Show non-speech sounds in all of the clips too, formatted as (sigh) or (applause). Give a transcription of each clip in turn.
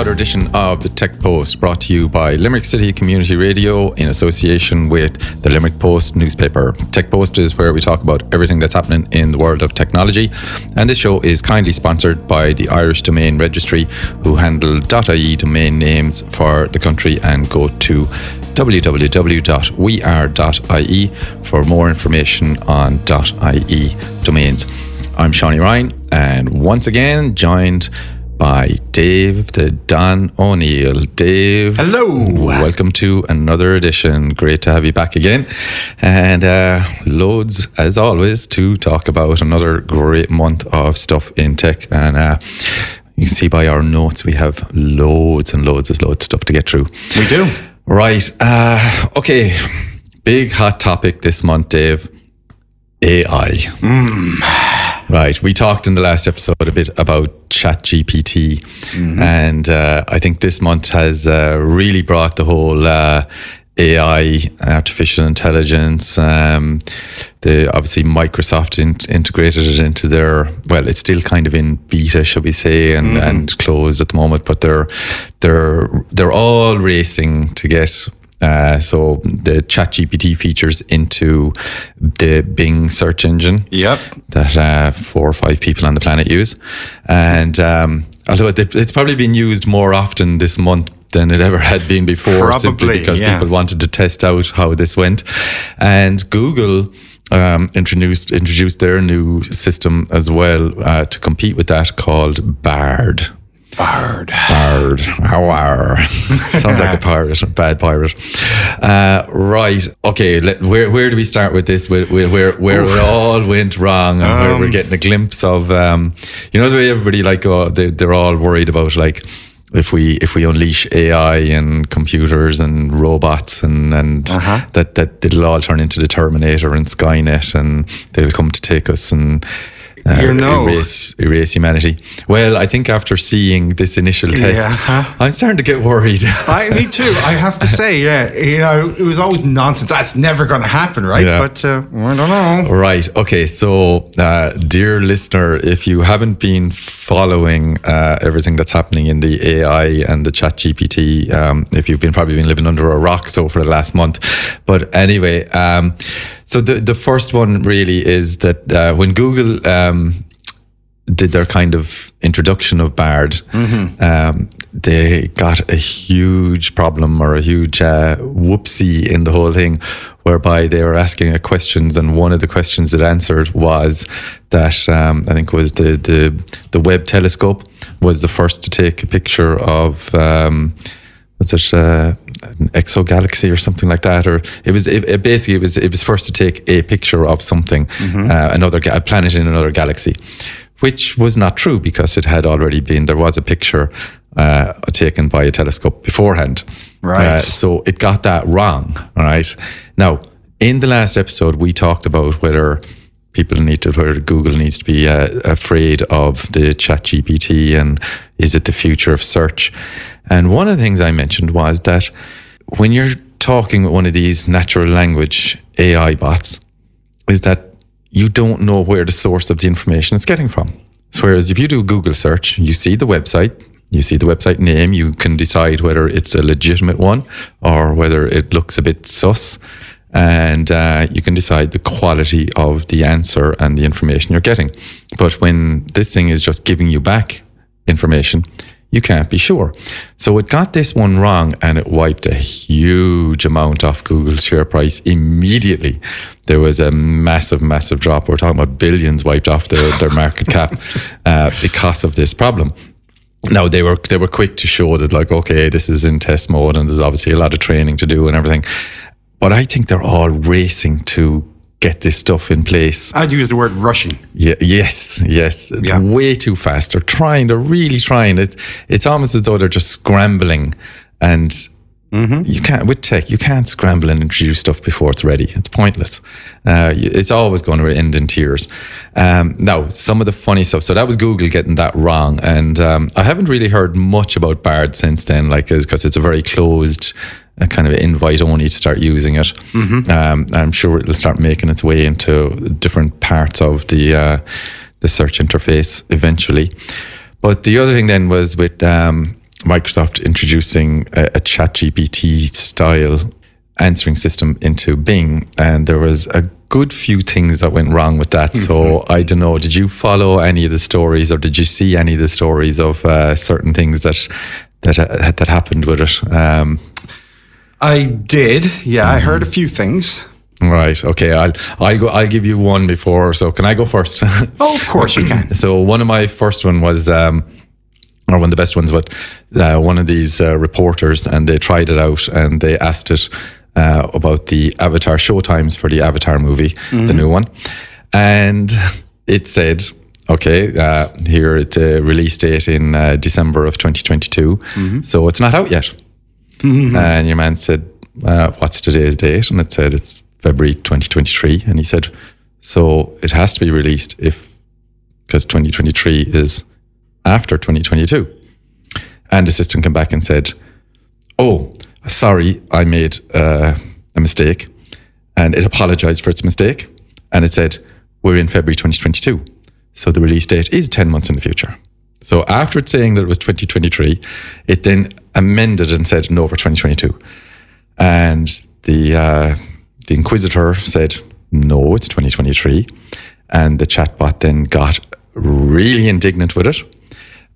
another edition of the Tech Post brought to you by Limerick City Community Radio in association with the Limerick Post newspaper. Tech Post is where we talk about everything that's happening in the world of technology. And this show is kindly sponsored by the Irish Domain Registry, who handle .ie domain names for the country and go to www.weare.ie for more information on .ie domains. I'm Shawnee Ryan, and once again joined by Dave the Don O'Neill. Dave. Hello. Welcome to another edition. Great to have you back again. And uh, loads, as always, to talk about another great month of stuff in tech. And uh, you can see by our notes, we have loads and loads and loads of stuff to get through. We do. Right. Uh, okay. Big hot topic this month, Dave. AI. Right. We talked in the last episode a bit about ChatGPT, and uh, I think this month has uh, really brought the whole uh, AI, artificial intelligence. Um, the obviously Microsoft in, integrated it into their well, it's still kind of in beta, shall we say, and, and closed at the moment, but they're they're they're all racing to get uh, so the ChatGPT features into the Bing search engine Yep. that uh, four or five people on the planet use, and um, although it's probably been used more often this month than it ever had been before, simply Probably, because yeah. people wanted to test out how this went, and Google. Um, introduced introduced their new system as well uh, to compete with that called Bard. Bard. Bard. How are? (laughs) Sounds like a (laughs) pirate, a bad pirate. Uh, right. Okay. Let, where where do we start with this? Where where where, where it all went wrong, and where we're getting a glimpse of, um, you know, the way everybody like oh, they they're all worried about like. If we if we unleash AI and computers and robots and and Uh-huh. that that it'll all turn into the Terminator and Skynet and they'll come to take us and uh, You know. erase erase humanity. Well, I think after seeing this initial test, Yeah. I'm starting to get worried. (laughs) I, me too. I have to say, yeah, you know, it was always nonsense. That's never going to happen, right? Yeah. But uh, I don't know. Right. Okay. So, uh, dear listener, if you haven't been following uh, everything that's happening in the AI and the Chat GPT, um, if you've been probably been living under a rock so for the last month. But anyway, um, so the the first one really is that uh, when Google um, did their kind of introduction of Bard, um, they got a huge problem or a huge uh, whoopsie in the whole thing, whereby they were asking questions, and one of the questions it answered was that um, I think was the the the Webb telescope was the first to take a picture of. Um, was it uh, an exogalaxy or something like that? Or it was it, it basically it was it was first to take a picture of something, uh, another ga- a planet in another galaxy, which was not true because it had already been there was a picture uh, taken by a telescope beforehand. Right. Uh, so it got that wrong. All right. Now, in the last episode, we talked about whether people need to, Google needs to be uh, afraid of the chat GPT and is it the future of search? And one of the things I mentioned was that when you're talking with one of these natural language AI bots, is that you don't know where the source of the information it's getting from. So whereas if you do a Google search, you see the website, you see the website name, you can decide whether it's a legitimate one or whether it looks a bit sus. And uh, you can decide the quality of the answer and the information you're getting. But when this thing is just giving you back information, you can't be sure. So it got this one wrong and it wiped a huge amount off Google's share price immediately. There was a massive, massive drop. We're talking about billions wiped off their, their market cap (laughs) uh, because of this problem. Now they were they were quick to show that like okay this is in test mode and there's obviously a lot of training to do and everything, but I think they're all racing to get this stuff in place. I'd use the word rushing. Yeah, yes, yes. Yeah. Way too fast. They're trying, they're really trying. It, it's almost as though they're just scrambling. And you can't, with tech, you can't scramble and introduce stuff before it's ready. It's pointless. Uh, it's always going to end in tears. Um, now, some of the funny stuff. So that was Google getting that wrong. And um, I haven't really heard much about Bard since then, like, because it's a very closed a kind of invite only to start using it. Um, I'm sure it'll start making its way into different parts of the uh, the search interface eventually. But the other thing then was with um, Microsoft introducing a, a Chat GPT style answering system into Bing, and there was a good few things that went wrong with that. So I don't know. Did you follow any of the stories, or did you see any of the stories of uh, certain things that that uh, that happened with it? Um, I did. Yeah, I heard a few things. right. Okay. I'll I'll go. I'll give you one before. So can I go first? Oh, of course you can. (coughs) So one of my first one was, um, or one of the best ones, but uh, one of these uh, reporters, and they tried it out, and they asked it uh, about the Avatar showtimes for the Avatar movie, the new one, and it said. Okay, uh, here it's a release date in uh, December of 2022. So it's not out yet. And your man said, uh, What's today's date? And it said, It's February 2023. And he said, So it has to be released if, because 2023 is after 2022. And the system came back and said, Oh, sorry, I made uh, a mistake. And it apologized for its mistake. And it said, We're in February 2022. So the release date is 10 months in the future. So after saying that it was 2023, it then amended and said, No, we're 2022. And the uh, the inquisitor said, "No, it's 2023." And the chatbot then got really indignant with it,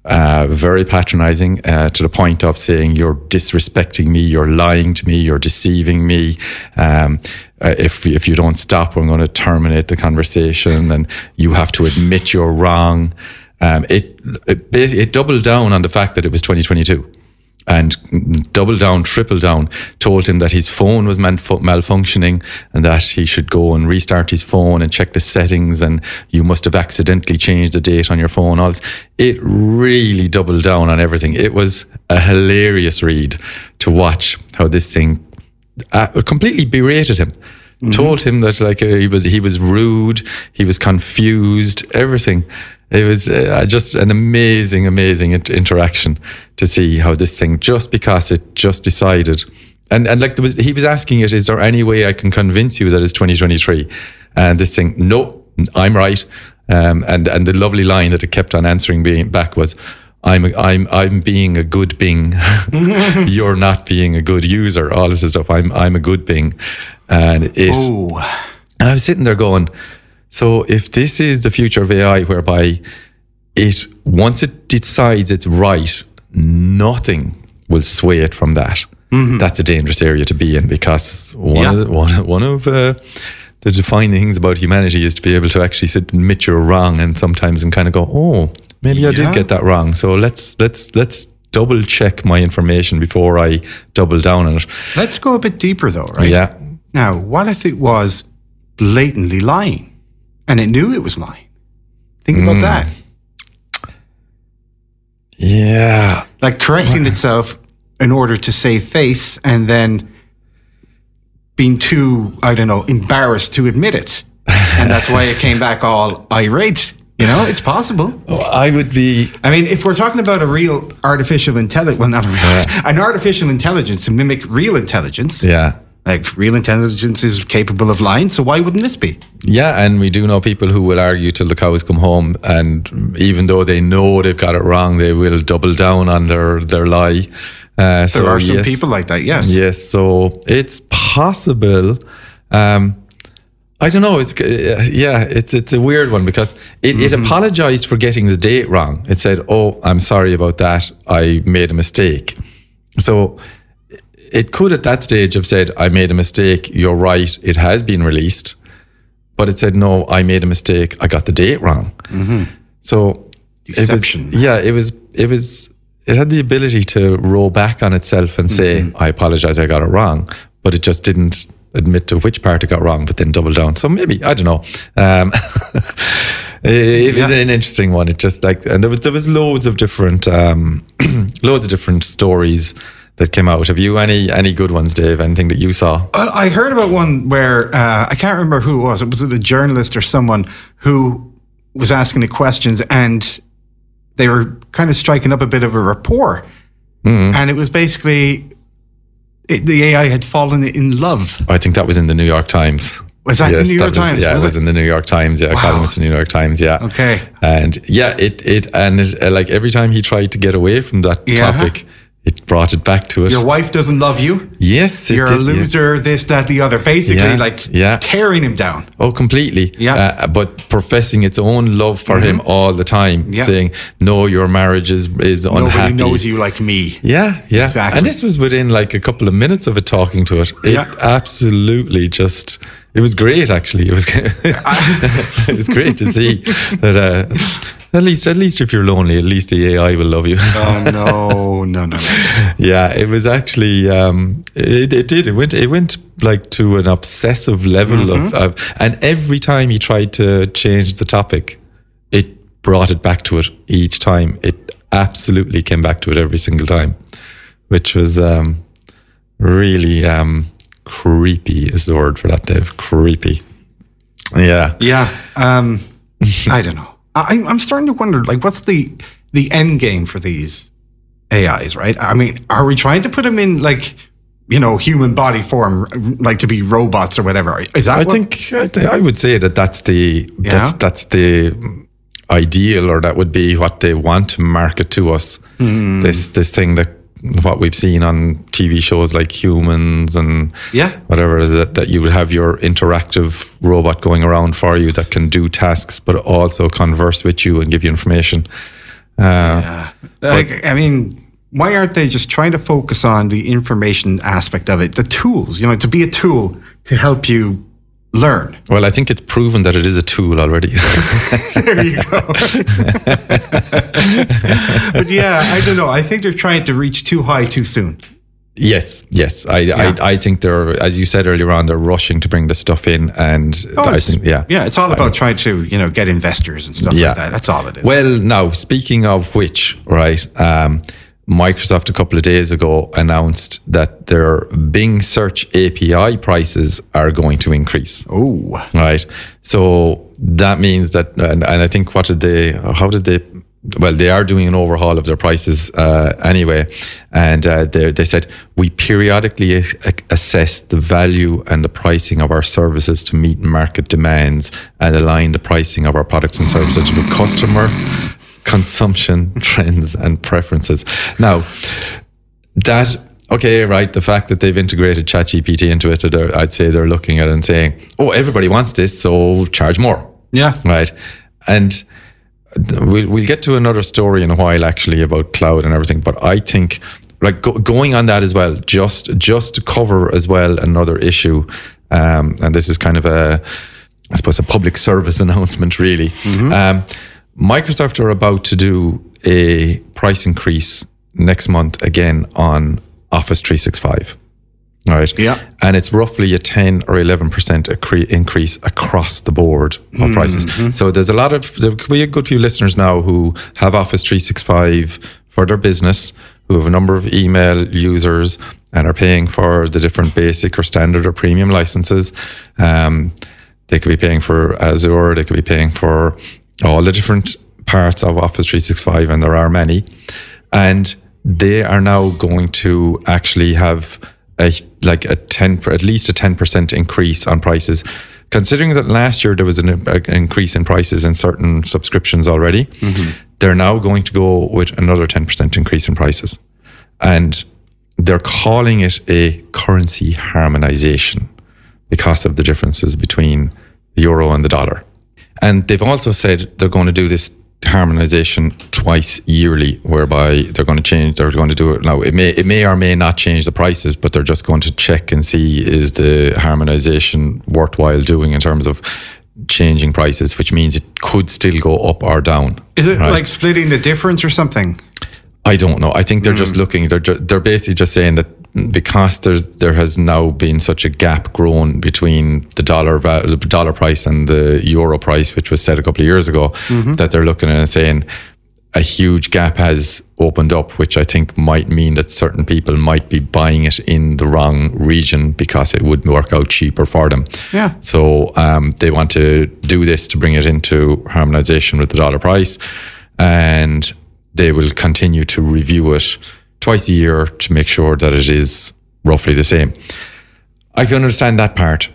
uh, very patronizing uh, to the point of saying, "You're disrespecting me. You're lying to me. You're deceiving me. Um, uh, if if you don't stop, I'm going to terminate the conversation, and you have to admit you're wrong." Um, it, it it doubled down on the fact that it was 2022 and double down, triple down, told him that his phone was malfu- malfunctioning and that he should go and restart his phone and check the settings and you must have accidentally changed the date on your phone. All. It really doubled down on everything. It was a hilarious read to watch how this thing uh, completely berated him. Told him that like uh, he was he was rude, he was confused, everything. It was uh, just an amazing, amazing interaction to see how this thing just because it just decided, and and like there was he was asking it, is there any way I can convince you that it's 2023? And this thing, no, I'm right. Um, and and the lovely line that it kept on answering being back was. I'm I'm I'm being a good Bing. (laughs) (laughs) You're not being a good user. All this stuff. I'm I'm a good Bing, and it Oh, and I was sitting there going, so if this is the future of AI, whereby it once it decides it's right, nothing will sway it from that. That's a dangerous area to be in because one Yeah. of the, one, one of uh, the defining things about humanity is to be able to actually sit, admit you're wrong, and sometimes and kind of go, oh, maybe I did get that wrong. So let's let's let's double check my information before I double down on it. let's go a bit deeper though, right? Yeah. Now, what if it was blatantly lying and it knew it was lying? Think Mm. about that. Yeah. Like correcting itself in order to save face and then being too, I don't know, embarrassed to admit it. And that's why it came back all irate. You know, it's possible. I would be I mean, if we're talking about a real artificial intelligence, well, not a real, an artificial intelligence to mimic real intelligence, yeah. Like real intelligence is capable of lying, so why wouldn't this be? Yeah, and we do know people who will argue till the cows come home, and even though they know they've got it wrong, they will double down on their their lie. Uh, so There are some yes. people like that, yes. Yes, so it's possible. Um, I don't know. It's uh, yeah, it's it's a weird one because it, it Mm-hmm. apologized for getting the date wrong. It said, "Oh, I'm sorry about that. I made a mistake." So it could at that stage have said, "I made a mistake. You're right. It has been released," but it said, "No, I made a mistake. I got the date wrong." So it was- yeah, it was it was it had the ability to roll back on itself and say, "I apologize, I got it wrong," but it just didn't admit to which part it got wrong, but then double down. So maybe I don't know. Um, (laughs) it, it was Yeah. an interesting one. It just like and there was there was loads of different um, (clears throat) loads of different stories that came out. Have you any any good ones, Dave? Anything that you saw? Well, I heard about one where uh, I can't remember who it was. It was a journalist or someone who was asking the questions, and they were kind of striking up a bit of a rapport. And it was basically it, the AI had fallen in love. I think that was in the New York Times. Was that in the New York was- Times? Yeah, Was it was in the New York Times. Yeah, Wow. columnist in the New York Times. Yeah. Okay. And yeah, it it and it, uh, like every time he tried to get away from that Yeah. topic, it brought it back to it. Your wife doesn't love you. yes, it You're did, a yeah. loser. This, that, the other. Basically, Yeah, like yeah. tearing him down. Oh, completely. Yeah. Uh, but professing its own love for him all the time, Mm-hmm. Yeah. saying, "No, your marriage is is unhappy." Nobody unhappy." knows you like me. Yeah, yeah. Exactly. And this was within like a couple of minutes of it talking to it. It Yeah. absolutely just it was great actually. It was (laughs) it was great to see that uh, at least at least if you're lonely, at least the AI will love you. Oh no, (laughs) no, no, no. yeah, it was actually um, it, it did. It went it went like to an obsessive level of, of and every time he tried to change the topic, it brought it back to it each time. It absolutely came back to it every single time, which was um, really um, creepy. Is the word for that, Dave? Creepy. Yeah. Yeah. Um, I don't know. I, I'm starting to wonder, like, what's the the end game for these AIs? Right? I mean, are we trying to put them in like, you know, human body form, like to be robots or whatever? Is that? I what- think I, th- I would say that that's the that's Yeah? that's the ideal, or that would be what they want to market to us. Hmm. This this thing that what we've seen on TV shows like Humans and Yeah. whatever that that you would have your interactive robot going around for you that can do tasks, but also converse with you and give you information. Uh, Yeah. Like, I mean, why aren't they just trying to focus on the information aspect of it, the tools? You know, to be a tool to help you learn. Well, I think it's proven that it is a tool already. (laughs) There you go. (laughs) but yeah, I don't know. I think they're trying to reach too high too soon. Yes, yes. I, Yeah. I, I think they're, as you said earlier on, they're rushing to bring the stuff in, and I Oh, it's- think, yeah, Yeah, it's all about trying to, you know, get investors and stuff Yeah. like that. That's all it is. Well, now speaking of which, right? Um, Microsoft a couple of days ago announced that their Bing search API prices are going to increase. oh, Right. So that means that, and, and I think what did they, how did they, well, they are doing an overhaul of their prices uh, anyway. And uh, they, they said, we periodically assess the value and the pricing of our services to meet market demands and align the pricing of our products and services with customer consumption (laughs) trends and preferences. Now, that okay, right? The fact that they've integrated ChatGPT into it, I'd say they're looking at it and saying, "Oh, everybody wants this, so charge more." yeah. right? And we'll we'll get to another story in a while, actually, about cloud and everything. But I think, like go, going on that as well, just just to cover as well another issue, um, and this is kind of a, I suppose, a public service (laughs) announcement, really. Um, Microsoft are about to do a price increase next month again on Office 365. All right. Yeah. And it's roughly a 10 or 11% increase across the board of prices. So there's a lot of, there could be a good few listeners now who have Office 365 for their business, who have a number of email users and are paying for the different basic or standard or premium licenses. Um, they could be paying for Azure, they could be paying for all the different parts of Office 365, and there are many. And they are now going to actually have a like a 10 at least a 10% increase on prices. Considering that last year there was an, an increase in prices in certain subscriptions already mm-hmm. they're now going to go with another 10% increase in prices. And they're calling it a currency harmonization because of the differences between the euro and the dollar and they've also said they're going to do this harmonization twice yearly, whereby they're going to change. They're going to do it now. It may it may or may not change the prices, but they're just going to check and see is the harmonization worthwhile doing in terms of changing prices, which means it could still go up or down. Is it Right. like splitting the difference or something? I don't know. I think they're just hmm. looking. They're ju- they're basically just saying that because there's there has now been such a gap grown between the dollar the dollar price and the euro price, which was set a couple of years ago, that they're looking at and saying a huge gap has opened up, which I think might mean that certain people might be buying it in the wrong region because it would work out cheaper for them. Yeah. So um, they want to do this to bring it into harmonization with the dollar price, and they will continue to review it twice a year to make sure that it is roughly the same. I can understand that part,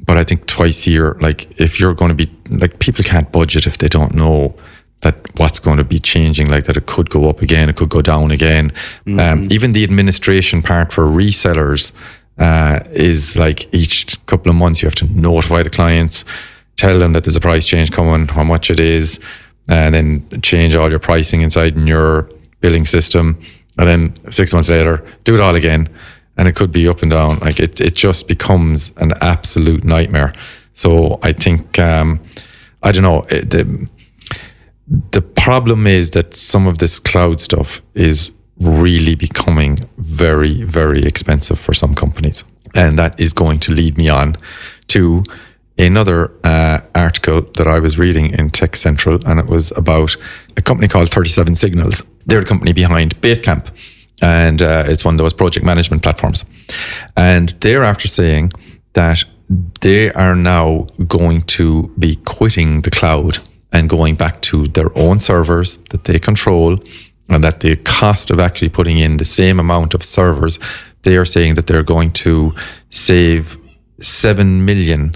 but I think twice a year, like if you're going to be like people can't budget if they don't know that what's going to be changing, like that it could go up again, it could go down again. Mm-hmm. Um, even the administration part for resellers uh, is like each couple of months you have to notify the clients, tell them that there's a price change coming, how much it is, and then change all your pricing inside in your billing system. And then six months later, do it all again. And it could be up and down. Like it, it just becomes an absolute nightmare. So I think, um, I don't know, it, the, the problem is that some of this cloud stuff is really becoming very, very expensive for some companies. And that is going to lead me on to another uh, article that I was reading in Tech Central, and it was about a company called 37 Signals. They're the company behind Basecamp, and uh, it's one of those project management platforms. And they're after saying that they are now going to be quitting the cloud and going back to their own servers that they control and that the cost of actually putting in the same amount of servers, they are saying that they're going to save seven million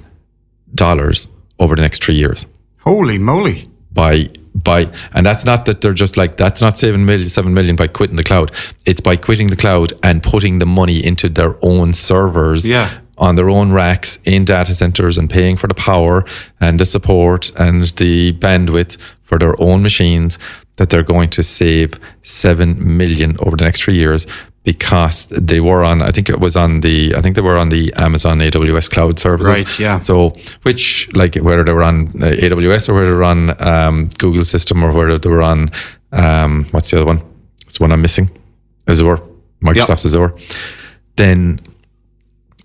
dollars over the next three years Holy moly. by by and that's not that they're just like that's not million seven million by quitting the cloud. It's by quitting the cloud and putting the money into their own servers Yeah. on their own racks in data centers and paying for the power and the support and the bandwidth for their own machines that they're going to save 7 million over the next 3 years because they were on I think it was on the I think they were on the Amazon AWS cloud services Right, yeah. so which like whether they were on uh, AWS or whether they were on um, Google system or whether they were on um, what's the other one it's the one I'm missing Azure Microsoft Azure then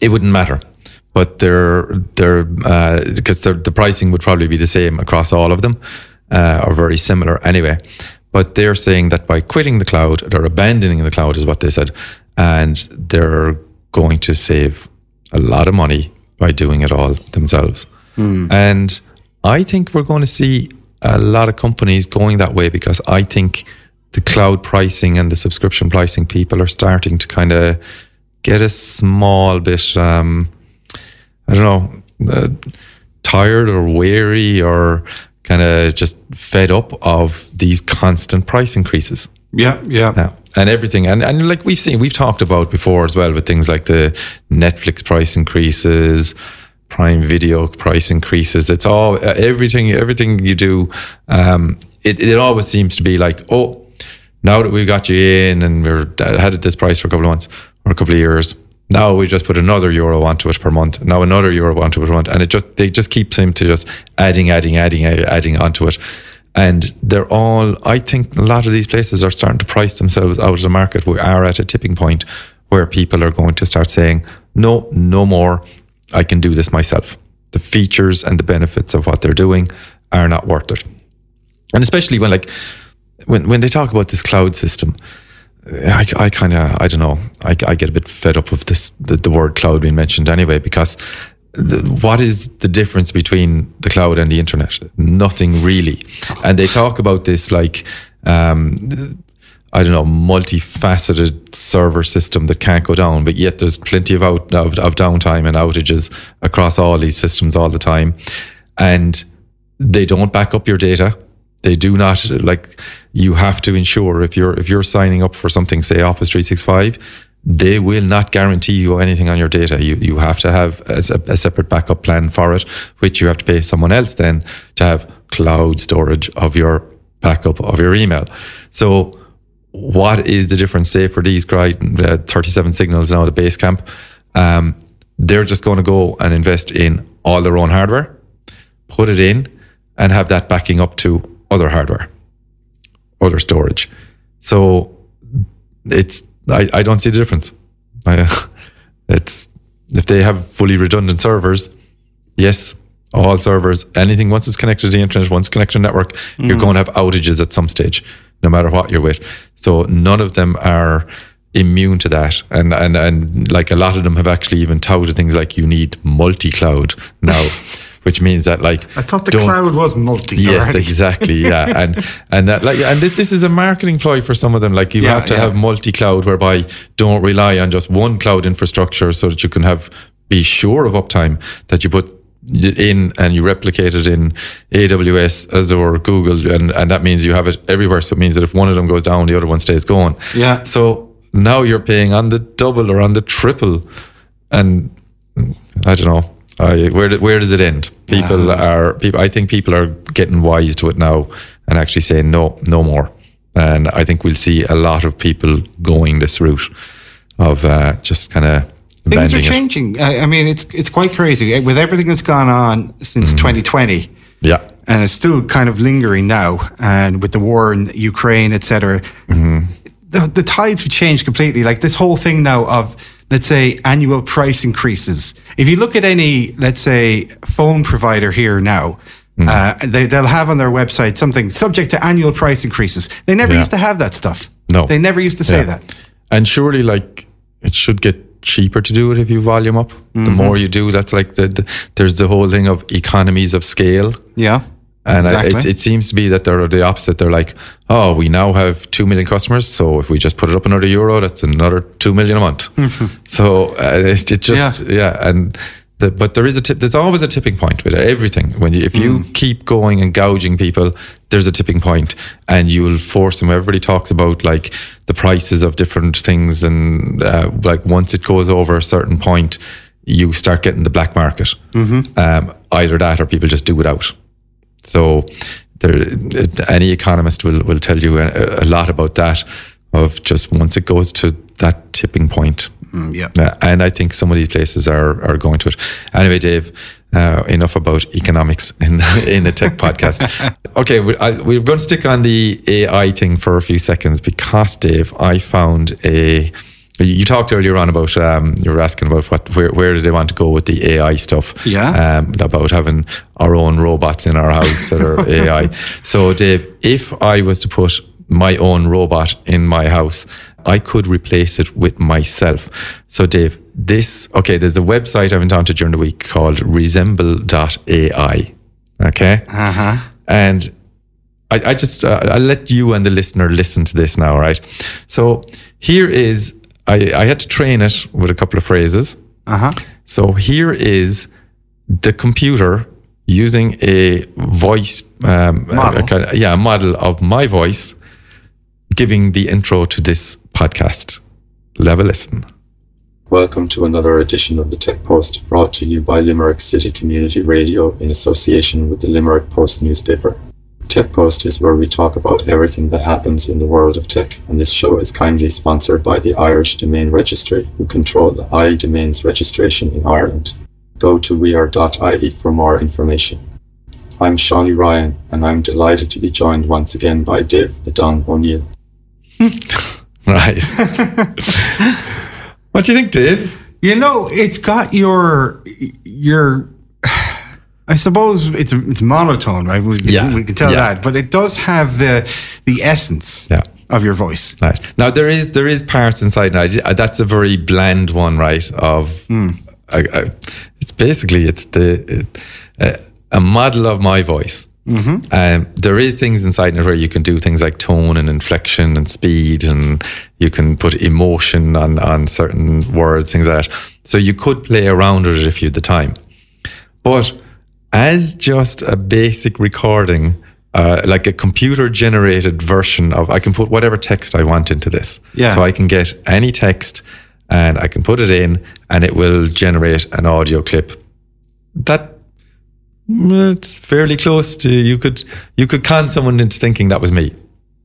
it wouldn't matter. But they're they're because uh, the pricing would probably be the same across all of them, uh, or very similar anyway. But they're saying that by quitting the cloud, they're abandoning the cloud, is what they said, and they're going to save a lot of money by doing it all themselves. And I think we're going to see a lot of companies going that way because I think the cloud pricing and the subscription pricing people are starting to kind of get a small bit, um, I don't know, uh, tired or weary or kind of just fed up of these constant price increases. Yeah, yeah. Yeah. And everything, and, and like we've seen, we've talked about before as well with things like the Netflix price increases, Prime Video price increases. It's all uh, everything. Everything you do, um, it it always seems to be like, oh, now that we've got you in and we're uh, had it this price for a couple of months or a couple of years, now we just put another euro onto it per month. Now another euro onto it per month, and it just they just keep seem to just adding, adding, adding, adding onto it. And they're all, I think a lot of these places are starting to price themselves out of the market. We are at a tipping point where people are going to start saying, no, no more. I can do this myself. The features and the benefits of what they're doing are not worth it. And especially when, like, when, when they talk about this cloud system, I, I kind of, I don't know, I, I get a bit fed up of this, the, the word cloud being mentioned anyway, because the, what is the difference between the cloud and the internet? Nothing really. And they talk about this like, um, I don't know, multifaceted server system that can't go down, but yet there's plenty of out of, of downtime and outages across all these systems all the time, and they don't back up your data. They do not like. You have to ensure if you're if you're signing up for something, say Office three six five, they will not guarantee you anything on your data. You you have to have a, a, separate backup plan for it, which you have to pay someone else then to have cloud storage of your backup of your email. So, what is the difference? Say for these uh, thirty seven signals now, the Basecamp, um, they're just going to go and invest in all their own hardware, put it in, and have that backing up to other hardware, other storage. So it's I, I don't see the difference. I, (laughs) it's if they have fully redundant servers, yes, all servers, anything once it's connected to the internet, once connected to network, mm. you're going to have outages at some stage, no matter what you're with. So none of them are immune to that. And and and like a lot of them have actually even touted things like you need multi-cloud now. (laughs) which means that like I thought the cloud was multi. Yes, already. exactly. Yeah, (laughs) and and that like and this is a marketing ploy for some of them. Like you Yeah, have to yeah. have multi-cloud, whereby don't rely on just one cloud infrastructure, so that you can have be sure of uptime. That you put in and you replicate it in AWS, Azure, Google, and, and that means you have it everywhere. So it means that if one of them goes down, the other one stays going. Yeah. So now you're paying on the double or on the triple. And I don't know. I, where where does it end? People are people. I think people are getting wise to it now and actually saying no, no more. And I think we'll see a lot of people going this route of uh, just kind of things are changing. I, I, mean, it's it's quite crazy with everything that's gone on since mm. 2020. Yeah, and it's still kind of lingering now, and with the war in Ukraine, etc. Mm-hmm. The, the tides have changed completely. Like this whole thing now of let's say annual price increases. If you look at any, let's say, phone provider here now, mm. uh, they, they'll have on their website something subject to annual price increases. They never yeah. used to have that stuff. No, they never used to say yeah. that. And surely, like it should get cheaper to do it if you volume up. Mm-hmm. The more you do, that's like the, the, there's the whole thing of economies of scale. Yeah. And exactly. I, it, it, seems to be that they're the opposite. They're like, oh, we now have 2 million customers. So if we just put it up another euro, that's another 2 million a month. (laughs) So uh, it, it, just, yeah. yeah. And the, but there is a tip. There's always a tipping point with everything. When you, if you mm. keep going and gouging people, there's a tipping point, and you will force them. Everybody talks about like the prices of different things, and uh, like once it goes over a certain point, you start getting the black market. Mm-hmm. Um, either that, or people just do it out. So, there, any economist will will tell you a, a lot about that. Of just once it goes to that tipping point, Mm, yeah. Uh, and I think some of these places are are going to it. Anyway, Dave, uh, enough about economics in (laughs) in the tech podcast. (laughs) Okay, we, I, we're going to stick on the AI thing for a few seconds because, Dave, I found a. You talked earlier on about um, you were asking about what where where do they want to go with the AI stuff? Yeah. Um, about having our own robots in our house that are (laughs) AI. So, Dave, if I was to put my own robot in my house I could replace it with myself. So, Dave, this, okay, there's a website I've encountered during the week called resemble.ai. Okay. Uh-huh. And I, I just, uh, I'll let you and the listener listen to this now, right? So, here is, I, I had to train it with a couple of phrases. Uh-huh. So, here is the computer using a voice um, model. A, a, yeah, a model of my voice giving the intro to this podcast. Level listen. Welcome to another edition of the Tech Post brought to you by Limerick City Community Radio in association with the Limerick Post newspaper. Tech Post is where we talk about everything that happens in the world of tech, and this show is kindly sponsored by the Irish Domain Registry, who control the iDomains registration in Ireland. Go to weare.ie for more information. I'm Shawnee Ryan, and I'm delighted to be joined once again by Dave the Don O'Neill. (laughs) right. (laughs) what do you think, Dave? You know, it's got your your. I suppose it's it's monotone, right? We, yeah, we can tell yeah. that, but it does have the the essence yeah. of your voice. Right now, there is there is parts inside. Now that's a very bland one, right? Of mm. I, I, it's basically it's the uh, a model of my voice. Mm-hmm. Um, there is things inside it where you can do things like tone and inflection and speed, and you can put emotion on on certain words, things like that. So you could play around with it if you had the time. But as just a basic recording, uh, like a computer generated version of, I can put whatever text I want into this. Yeah. So I can get any text and I can put it in, and it will generate an audio clip. That it's fairly close to you could you could con someone into thinking that was me.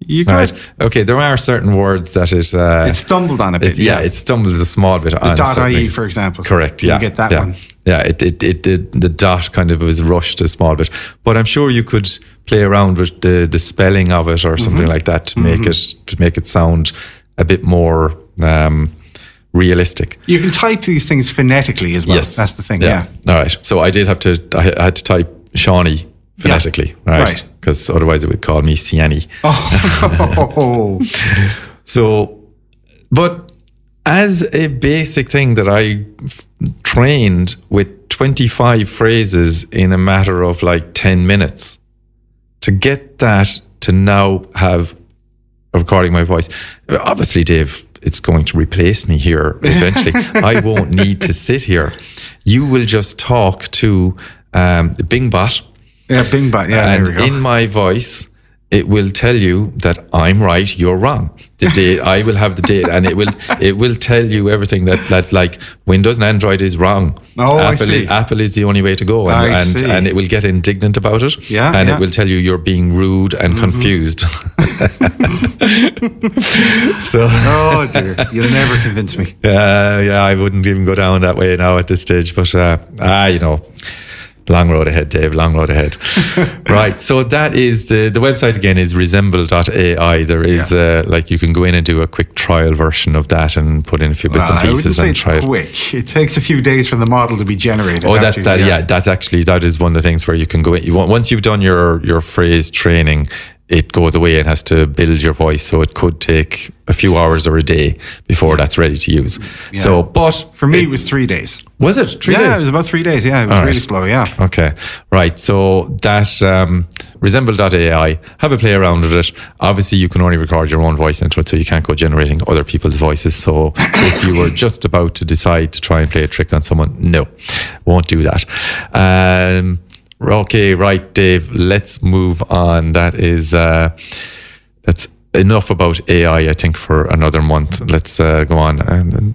You could. Right. Okay, there are certain words that it uh, it stumbled on a bit. It, yeah. yeah. it stumbles a small bit the on. Dot IE, for example. Correct. Yeah, you get that yeah. one. Yeah, it, it, it, it, the dot kind of was rushed a small bit, but I'm sure you could play around with the the spelling of it or something mm-hmm. like that to make mm-hmm. it to make it sound a bit more um, realistic. You can type these things phonetically as well. Yes. That's the thing. Yeah. yeah. All right. So I did have to, I had to type Shawnee phonetically, yeah. right? Because right. otherwise it would call me Siani. Oh. (laughs) so, but as a basic thing that I trained with 25 phrases in a matter of like 10 minutes to get that to now have recording my voice. Obviously, Dave, it's going to replace me here (laughs) eventually. I won't need to sit here. You will just talk to um, Bing Bot, Yeah, Bing Bot. Yeah, and there we go. in my voice, it will tell you that I'm right, you're wrong. The date I will have the date, and it will it will tell you everything that that like Windows and Android is wrong. Oh, I Apple, see. Is, Apple is the only way to go, and I and, see. and it will get indignant about it. Yeah, and yeah. it will tell you you're being rude and Mm-hmm. confused. (laughs) so. oh dear, you'll never convince me. (laughs) Uh, yeah, I wouldn't even go down that way now at this stage. But uh, ah, you know, long road ahead, Dave. Long road ahead. (laughs) right. So that is the the website again is resemble.ai. There is uh, like you can go in and do a quick trial version of that and put in a few bits Well, and pieces and try it. quick. It takes a few days for the model to be generated. Oh, that, that yeah. that's actually that is one of the things where you can go in. You, want- once you've done your your phrase training, it goes away and has to build your voice. So it could take a few hours or a day before that's ready to use. So, but For me, it was three days. was it three yeah, days? Yeah, it was about three days. Yeah, it was All really right. slow. Yeah. Okay, right. So that um, resemble.ai, have a play around with it. Obviously, you can only record your own voice into it, so you can't go generating other people's voices. So (laughs) if you were just about to decide to try and play a trick on someone, no, won't do that. Um, okay, right, Dave. Let's move on. That is uh, that's enough about AI. I think for another month. Let's uh, go on.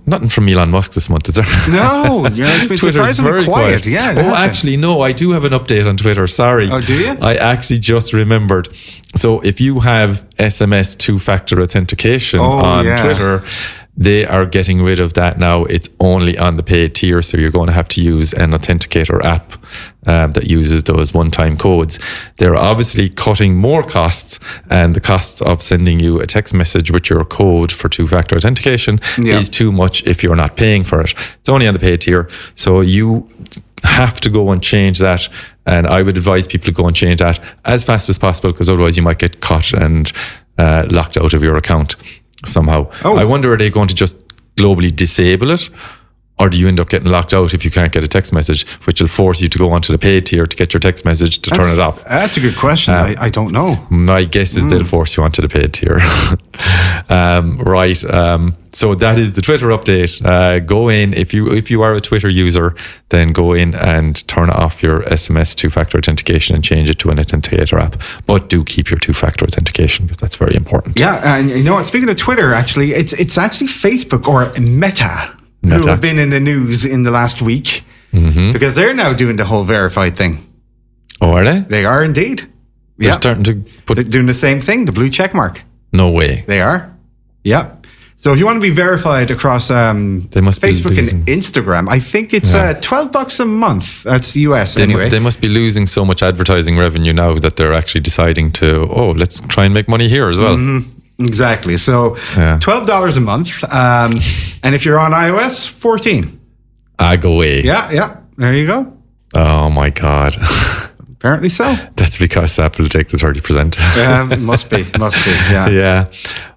Nothing from Elon Musk this month, is there? (laughs) No, (laughs) yeah, it's been surprisingly quiet. Yeah, it oh, has been. actually, no. I do have an update on Twitter. Sorry. Oh, do you? I actually just remembered. So if you have SMS two-factor authentication Oh, on yeah. Twitter, they are getting rid of that now. It's only on the paid tier, so you're going to have to use an authenticator app um, that uses those one-time codes. They're obviously cutting more costs, and the costs of sending you a text message with your code for two-factor authentication Yeah. is too much if you're not paying for it. It's only on the paid tier, so you have to go and change that. And I would advise people to go and change that as fast as possible because otherwise you might get caught and uh, locked out of your account somehow. Oh. I wonder are they going to just globally disable it? Or do you end up getting locked out if you can't get a text message, which will force you to go onto the paid tier to get your text message to turn it off? That's a good question. I, I don't know. My guess is Hmm. they'll force you onto the paid tier. (laughs) um, right. Um, so that is the Twitter update. Uh, go in if you if you are a Twitter user, then go in and turn off your SMS two factor authentication and change it to an authenticator app. But do keep your two factor authentication because that's very important. Yeah, and you know what? Speaking of Twitter, actually, it's it's actually Facebook or Meta, who have been in the news in the last week Mm-hmm. because they're now doing the whole verified thing. Oh, are they? They are indeed. They're yeah, starting to put they're doing the same thing. The blue check mark. no way. They are. Yeah. So if you want to be verified across um, They must Facebook losing- and Instagram, I think it's Yeah. uh, twelve bucks a month. That's the US They, mu- anyway. they must be losing so much advertising revenue now that they're actually deciding to oh let's try and make money here as well. exactly. So Yeah. twelve dollars a month, um, and if you're on iOS, fourteen. I go away. Yeah, yeah. There you go. Oh my god. (laughs) Apparently so. That's because Apple take the thirty percent. Um, must be, (laughs) must be. Yeah. yeah.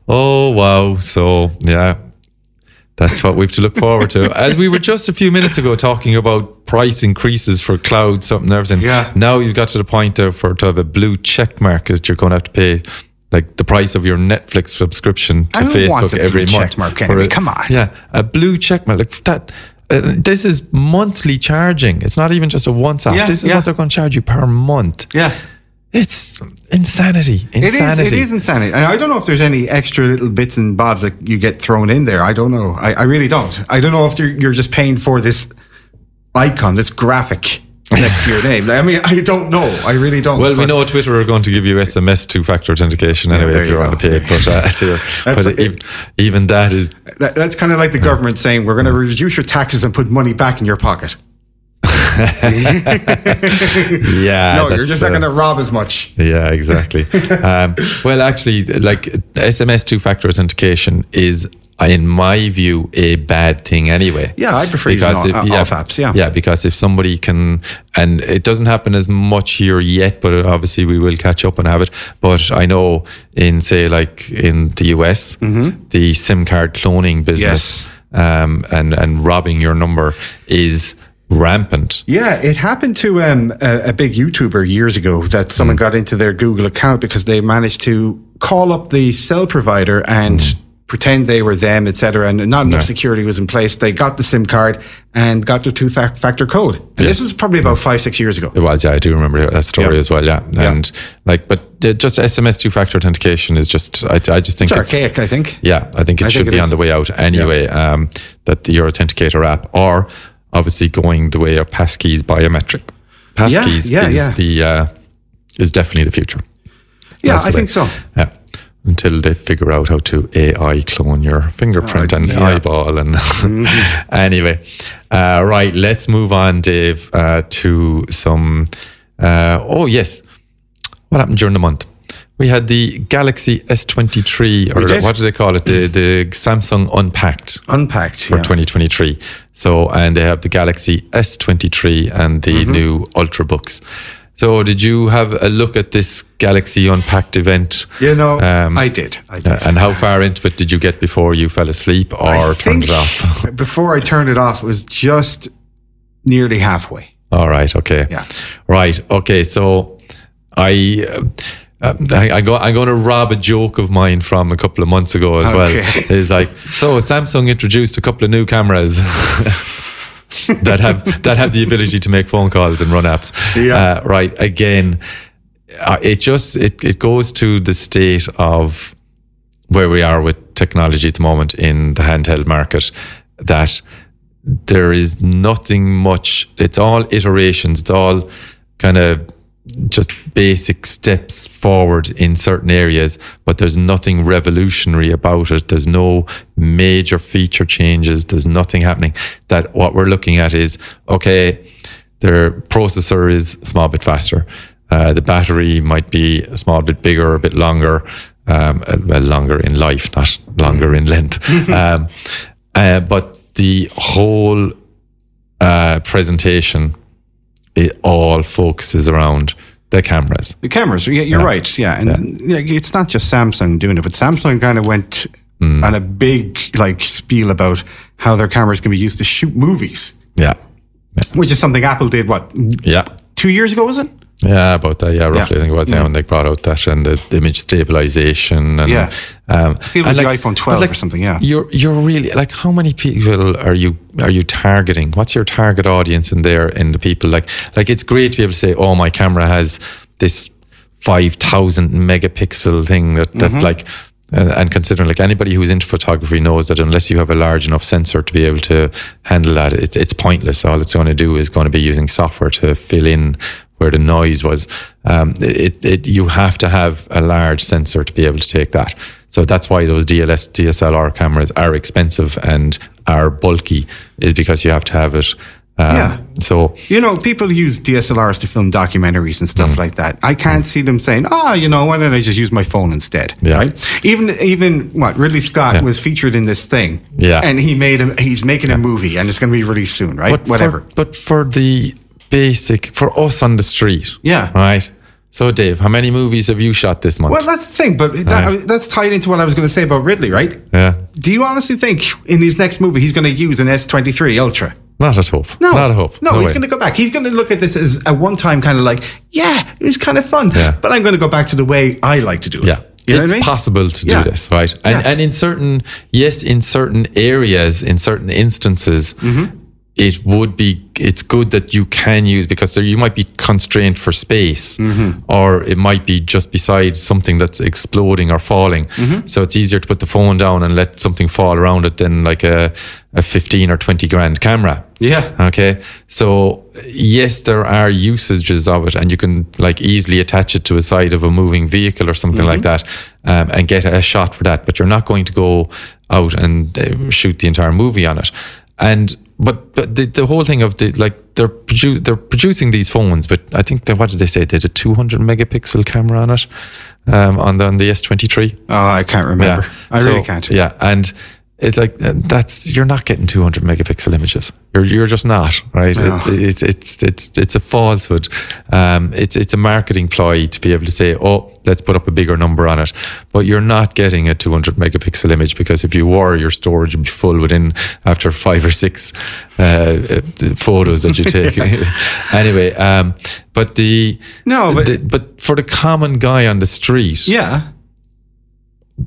Oh wow. So yeah, that's what we've to look forward to. As we were just a few minutes ago talking about price increases for cloud, something, and everything. Yeah. Now you've got to the point there for to have a blue check mark that you're going to have to pay. Like the price of your Netflix subscription to Facebook every month. check mark anyway, come on. Yeah, a blue check mark like that. Uh, this is monthly charging. It's not even just a once off. Yeah, this is yeah. what they're going to charge you per month. Yeah. It's insanity. It is. Insanity. It is insanity. And I don't know if there's any extra little bits and bobs that you get thrown in there. I don't know. I, I really don't. I don't know if you're just paying for this icon, this graphic next to your name. I mean, I don't know. I really don't. Well, we know Twitter are going to give you SMS two-factor authentication anyway there if you you're on go. the paid. But, uh, (laughs) but a- even, even that is That, that's kind of like the government saying we're going to reduce your taxes and put money back in your pocket. (laughs) yeah. no, you're just not uh, going to rob as much. Yeah, exactly. (laughs) um, well, actually, like SMS two-factor authentication is, in my view, a bad thing anyway. Yeah, I prefer using Because all, if- auth apps. Yeah. Yeah, because if somebody can, and it doesn't happen as much here yet, but obviously we will catch up and have it. But I know in, say, like in the US, the SIM card cloning business um, and, and robbing your number is rampant. Yeah, it happened to um, a, a big YouTuber years ago that someone got into their Google account because they managed to call up the cell provider and pretend they were them, etc. And not enough security was in place. They got the SIM card and got their two-factor code. And this was probably about five, six years ago. It was, yeah. I do remember that story Yeah. as well, yeah. And like, but just SMS two-factor authentication is just, I, I just think It's it's, archaic, I think. Yeah, I think it I should think it be is. on the way out anyway. Um, that your authenticator app, or obviously going the way of passkeys biometric. Passkeys is the uh, is definitely the future. Yeah, That's I the think so. Yeah. Until they figure out how to AI clone your fingerprint Oh, and yeah. Mm-hmm. eyeball. And (laughs) anyway, uh, right, let's move on, Dave, uh, to some. Uh, oh, yes. What happened during the month? We had the Galaxy S23, or what do they call it? The, (laughs) the Samsung Unpacked Unpacked. for yeah. 2023. So, and they have the Galaxy S23 and the Mm-hmm. new Ultrabooks. So, did you have a look at this Galaxy Unpacked event? You know, Um, I did. I did. And how far into it did you get before you fell asleep or I turned it off? (laughs) before I turned it off, it was just nearly halfway. All right. Okay. Yeah. Right. Okay. So I. Uh, uh, I, I go, I'm going to rob a joke of mine from a couple of months ago as Okay. well. Is like, so Samsung introduced a couple of new cameras (laughs) (laughs) that have that have the ability to make phone calls and run apps. Yeah. Uh, right. Again, uh, it just it, it goes to the state of where we are with technology at the moment in the handheld market that there is nothing much it's all iterations it's all kind of just basic steps forward in certain areas but there's nothing revolutionary about it. There's no major feature changes. There's nothing happening. That what we're looking at is okay their processor is a small bit faster. Uh, the battery might be a small bit bigger, a bit longer, um, uh, well, longer in life, not longer in length. (laughs) um, uh, but the whole uh, presentation, it all focuses around the cameras. The cameras, yeah, you're right. Yeah, and yeah. it's not just Samsung doing it, but Samsung kind of went Mm. on a big like spiel about how their cameras can be used to shoot movies, Yeah, which is something Apple did what yeah. two years ago, was it? Yeah, about that. Yeah, roughly. I think was yeah, when they brought out that and the image stabilization and Yeah. um, I feel was the iPhone 12 or something, yeah. You're you're really like how many people are you are you targeting? What's your target audience in there? In the people like like it's great to be able to say, oh, my camera has this five thousand megapixel thing that that Mm-hmm. like. And, and considering like anybody who's into photography knows that unless you have a large enough sensor to be able to handle that, it's it's pointless. All it's going to do is going to be using software to fill in where the noise was. Um, it, it you have to have a large sensor to be able to take that. So that's why those DLS DSLR cameras are expensive and are bulky, is because you have to have it. Um, Yeah. So You know, people use DSLRs to film documentaries and Mm. stuff like that. I can't see them saying, "Ah, you know, why don't I just use my phone instead?" Yeah. Right? Even even what Ridley Scott Yeah. was featured in this thing. Yeah. and he made a he's making a movie, and it's going to be released soon, right? but Whatever. For, but for the basic, for us on the street, Yeah. right. So Dave, how many movies have you shot this month? well, that's the thing, but that, that's tied into what I was going to say about Ridley, right? yeah, Do you honestly think in his next movie he's going to use an S23 Ultra? not a hope. No, not a hope. No, he's way. going to go back. He's going to look at this as a one-time kind of like, yeah, it was kind of fun, Yeah. but I'm going to go back to the way I like to do it. Yeah. You know it's I mean? possible to Yeah. do this, right? And, Yeah. and in certain, yes, in certain areas, in certain instances, Mm-hmm. It would be, it's good that you can use because there, you might be constrained for space Mm-hmm. or it might be just beside something that's exploding or falling. Mm-hmm. So it's easier to put the phone down and let something fall around it than like a, a 15 or 20 grand camera. Yeah. Okay. So yes, there are usages of it, and you can like easily attach it to a side of a moving vehicle or something like that, um, and get a shot for that. But you're not going to go out and uh, shoot the entire movie on it. And but but the, the whole thing of the like they're produ- they're producing these phones, but I think they, what did they say? They had a 200 megapixel camera on it, um, on the on the S23. Oh, I can't remember. I So, really can't. Yeah, and it's like uh, that's you're not getting 200 megapixel images. You're you're just not right. No. It, it's it's it's it's a falsehood. Um, it's it's a marketing ploy to be able to say, oh, let's put up a bigger number on it, but you're not getting a 200 megapixel image because if you were, your storage would be full within after five or six uh, uh, photos that you (laughs) take. (laughs) anyway, um, but the No, but- the, but for the common guy on the street, Yeah.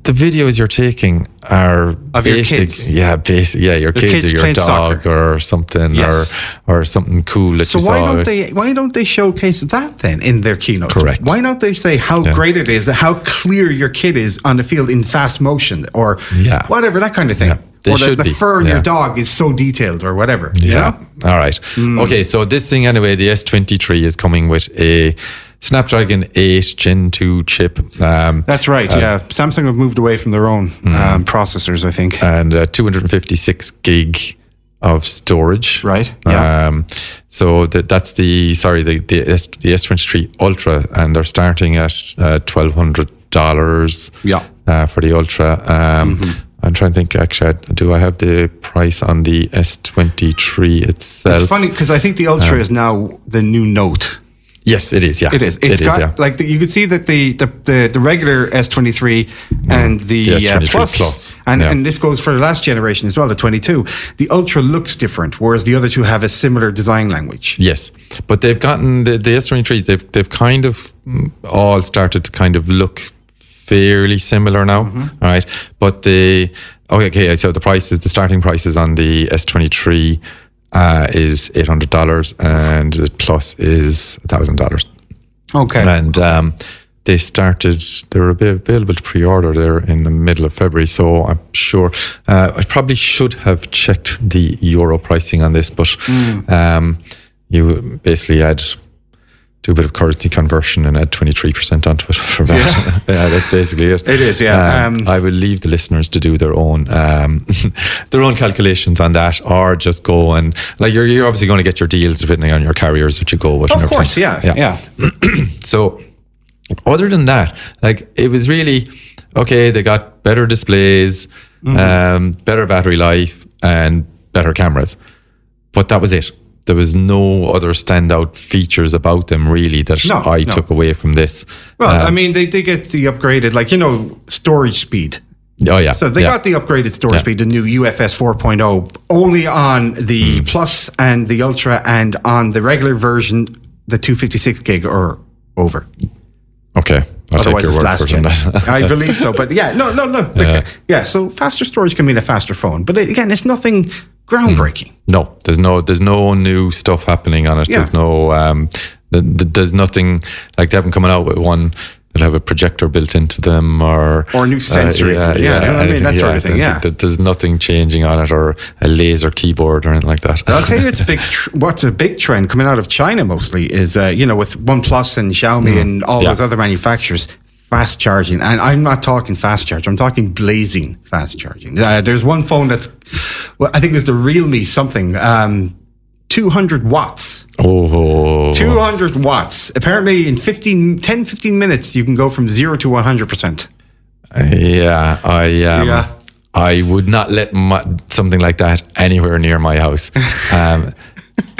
The videos you're taking are Of your kids. yeah, basic, yeah, your kids, kids or your dog soccer. or something, Yes. or or something cool that So you why saw. don't they why don't they showcase that then in their keynotes? Correct. Why don't they say how great it is, how clear your kid is on the field in fast motion or Yeah. whatever that kind of thing. Yeah, they or the, the fur in yeah. your dog is so detailed or whatever. you Yeah. know? All right. Hmm. Okay. So this thing anyway, the S23 is coming with a Snapdragon 8 Gen 2 chip. Um, That's right. yeah, Samsung have moved away from their own Mm-hmm. um, processors. I think. and uh, 256 gig of storage. Right, yeah. Um, so that that's the sorry the the, S, the S23 Ultra, and they're starting at uh, twelve hundred dollars. Yeah. Uh, for the Ultra. Um, I'm trying to think. Actually, do I have the price on the S23 itself? It's funny because I think the Ultra is now the new Note. Yes, it is. Yeah, It is. It's it got yeah. like the, you can see that the the, the, the regular S23 and the, The uh, S23 Plus, Plus, and yeah. and this goes for the last generation as well, the 22. The Ultra looks different, whereas the other two have a similar design language. Yes, but they've gotten the, the S twenty three. They've they've kind of mm, all started to kind of look fairly similar now. Mm-hmm. all right, but the okay, okay. So the prices, the starting prices on the S23 uh, is eight hundred dollars, and the Plus is thousand dollars. Okay. And um, they started, they were available to pre order there in the middle of February. So I'm sure uh, I probably should have checked the euro pricing on this, but Hmm. um, you basically add. Do a bit of currency conversion and add 23% onto it (laughs) for that. (laughs) Yeah. that's basically it. It is, yeah. Um, Um, I will leave the listeners to do their own um, (laughs) their own calculations on that, or just go and like you're, you're obviously going to get your deals depending on your carriers that you go with. of course, yeah, yeah. (clears throat) So, other than that, like it was really okay. They got better displays, Mm-hmm. um, better battery life, and better cameras, but that was it. There was no other standout features about them really that No, I no. took away from this. Well, I mean, they they get the upgraded, like you know, storage speed. Oh yeah, So they yeah. got the upgraded storage Yeah. speed, the new UFS 4.0, only on the Hmm. Plus and the Ultra, and on the regular version, the 256 gig or over. okay. I'll take Otherwise, your it's last for it on gen. I (laughs) believe so, but yeah, no, no, no. Like, yeah. so faster storage can mean a faster phone, but again, it's nothing groundbreaking. No, there's no there's no new stuff happening on it. Yeah. There's no um, th- th- there's nothing like they haven't coming out with one that have a projector built into them or Or a new sensor even. Yeah, you know what I mean? That sort of thing, yeah. th- there's nothing changing on it or a laser keyboard or anything like that. I'll tell you, (laughs) it's big. Tr- what's a big trend coming out of China mostly is uh, you know with OnePlus and Xiaomi and all Mm. Yeah. those other manufacturers. Fast charging, and I'm not talking fast charge. I'm talking blazing fast charging. Uh, there's one phone that's, well, I think it was the Realme something, um, 200 watts. oh, 200 watts. Apparently, in 15, 10, 15 minutes, you can go from zero to 100 percent. yeah, I um, Yeah. I would not let my, something like that anywhere near my house. (laughs) Um,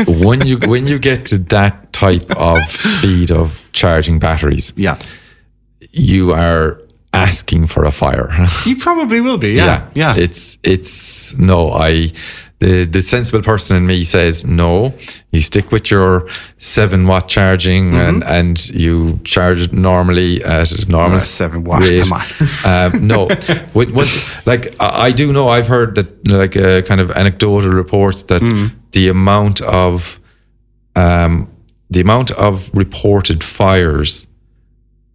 when you when you get to that type of speed of charging batteries, Yeah, you are asking for a fire. (laughs) you probably will be. Yeah, yeah. It's it's no, I the the sensible person in me says no. You stick with your seven watt charging Mm-hmm. and and you charge it normally at normal Uh, seven watt, rate. come on. (laughs) um, no, With- once like I I do know I've heard that like uh, kind of anecdotal reports that Mm. the amount of um the amount of reported fires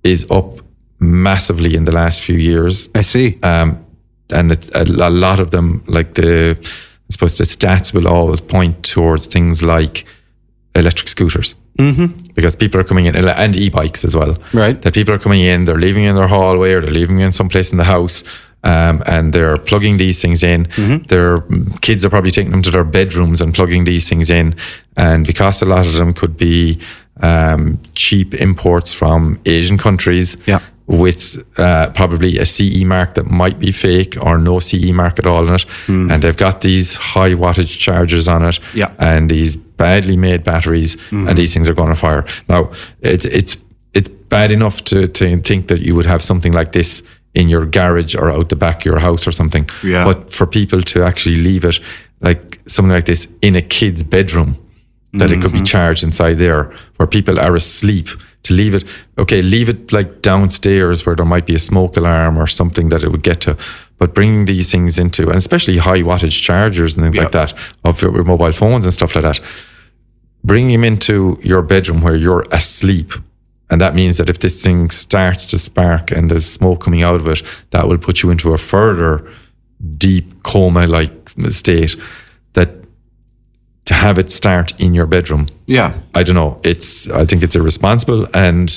is up massively in the last few years I see. um, and it, a, a lot of them, like the, I suppose the stats will always point towards things like electric scooters. Mm-hmm. Because people are coming in, and e-bikes as well. Right. That people are coming in, they're leaving in their hallway or they're leaving in someplace in the house, um, and they're plugging these things in. Their kids are probably taking them to their bedrooms and plugging these things in. And because a lot of them could be um, cheap imports from Asian countries, Yeah. With uh, probably a CE mark that might be fake or no CE mark at all in it. Hmm. And they've got these high wattage chargers on it Yeah. and these badly made batteries, and hmm. these things are going to fire. Now, it, it's it's bad enough to, to think that you would have something like this in your garage or out the back of your house or something. Yeah. But for people to actually leave it like something like this in a kid's bedroom, that it could be mm-hmm. charged inside there where people are asleep to leave it. Okay, leave it like downstairs where there might be a smoke alarm or something that it would get to. But bringing these things into, and especially high wattage chargers and things like that of your mobile phones and stuff like that, bring them into your bedroom where you're asleep. And that means that if this thing starts to spark and there's smoke coming out of it, that will put you into a further deep coma like state to have it start in your bedroom. Yeah. I don't know. It's I think it's irresponsible and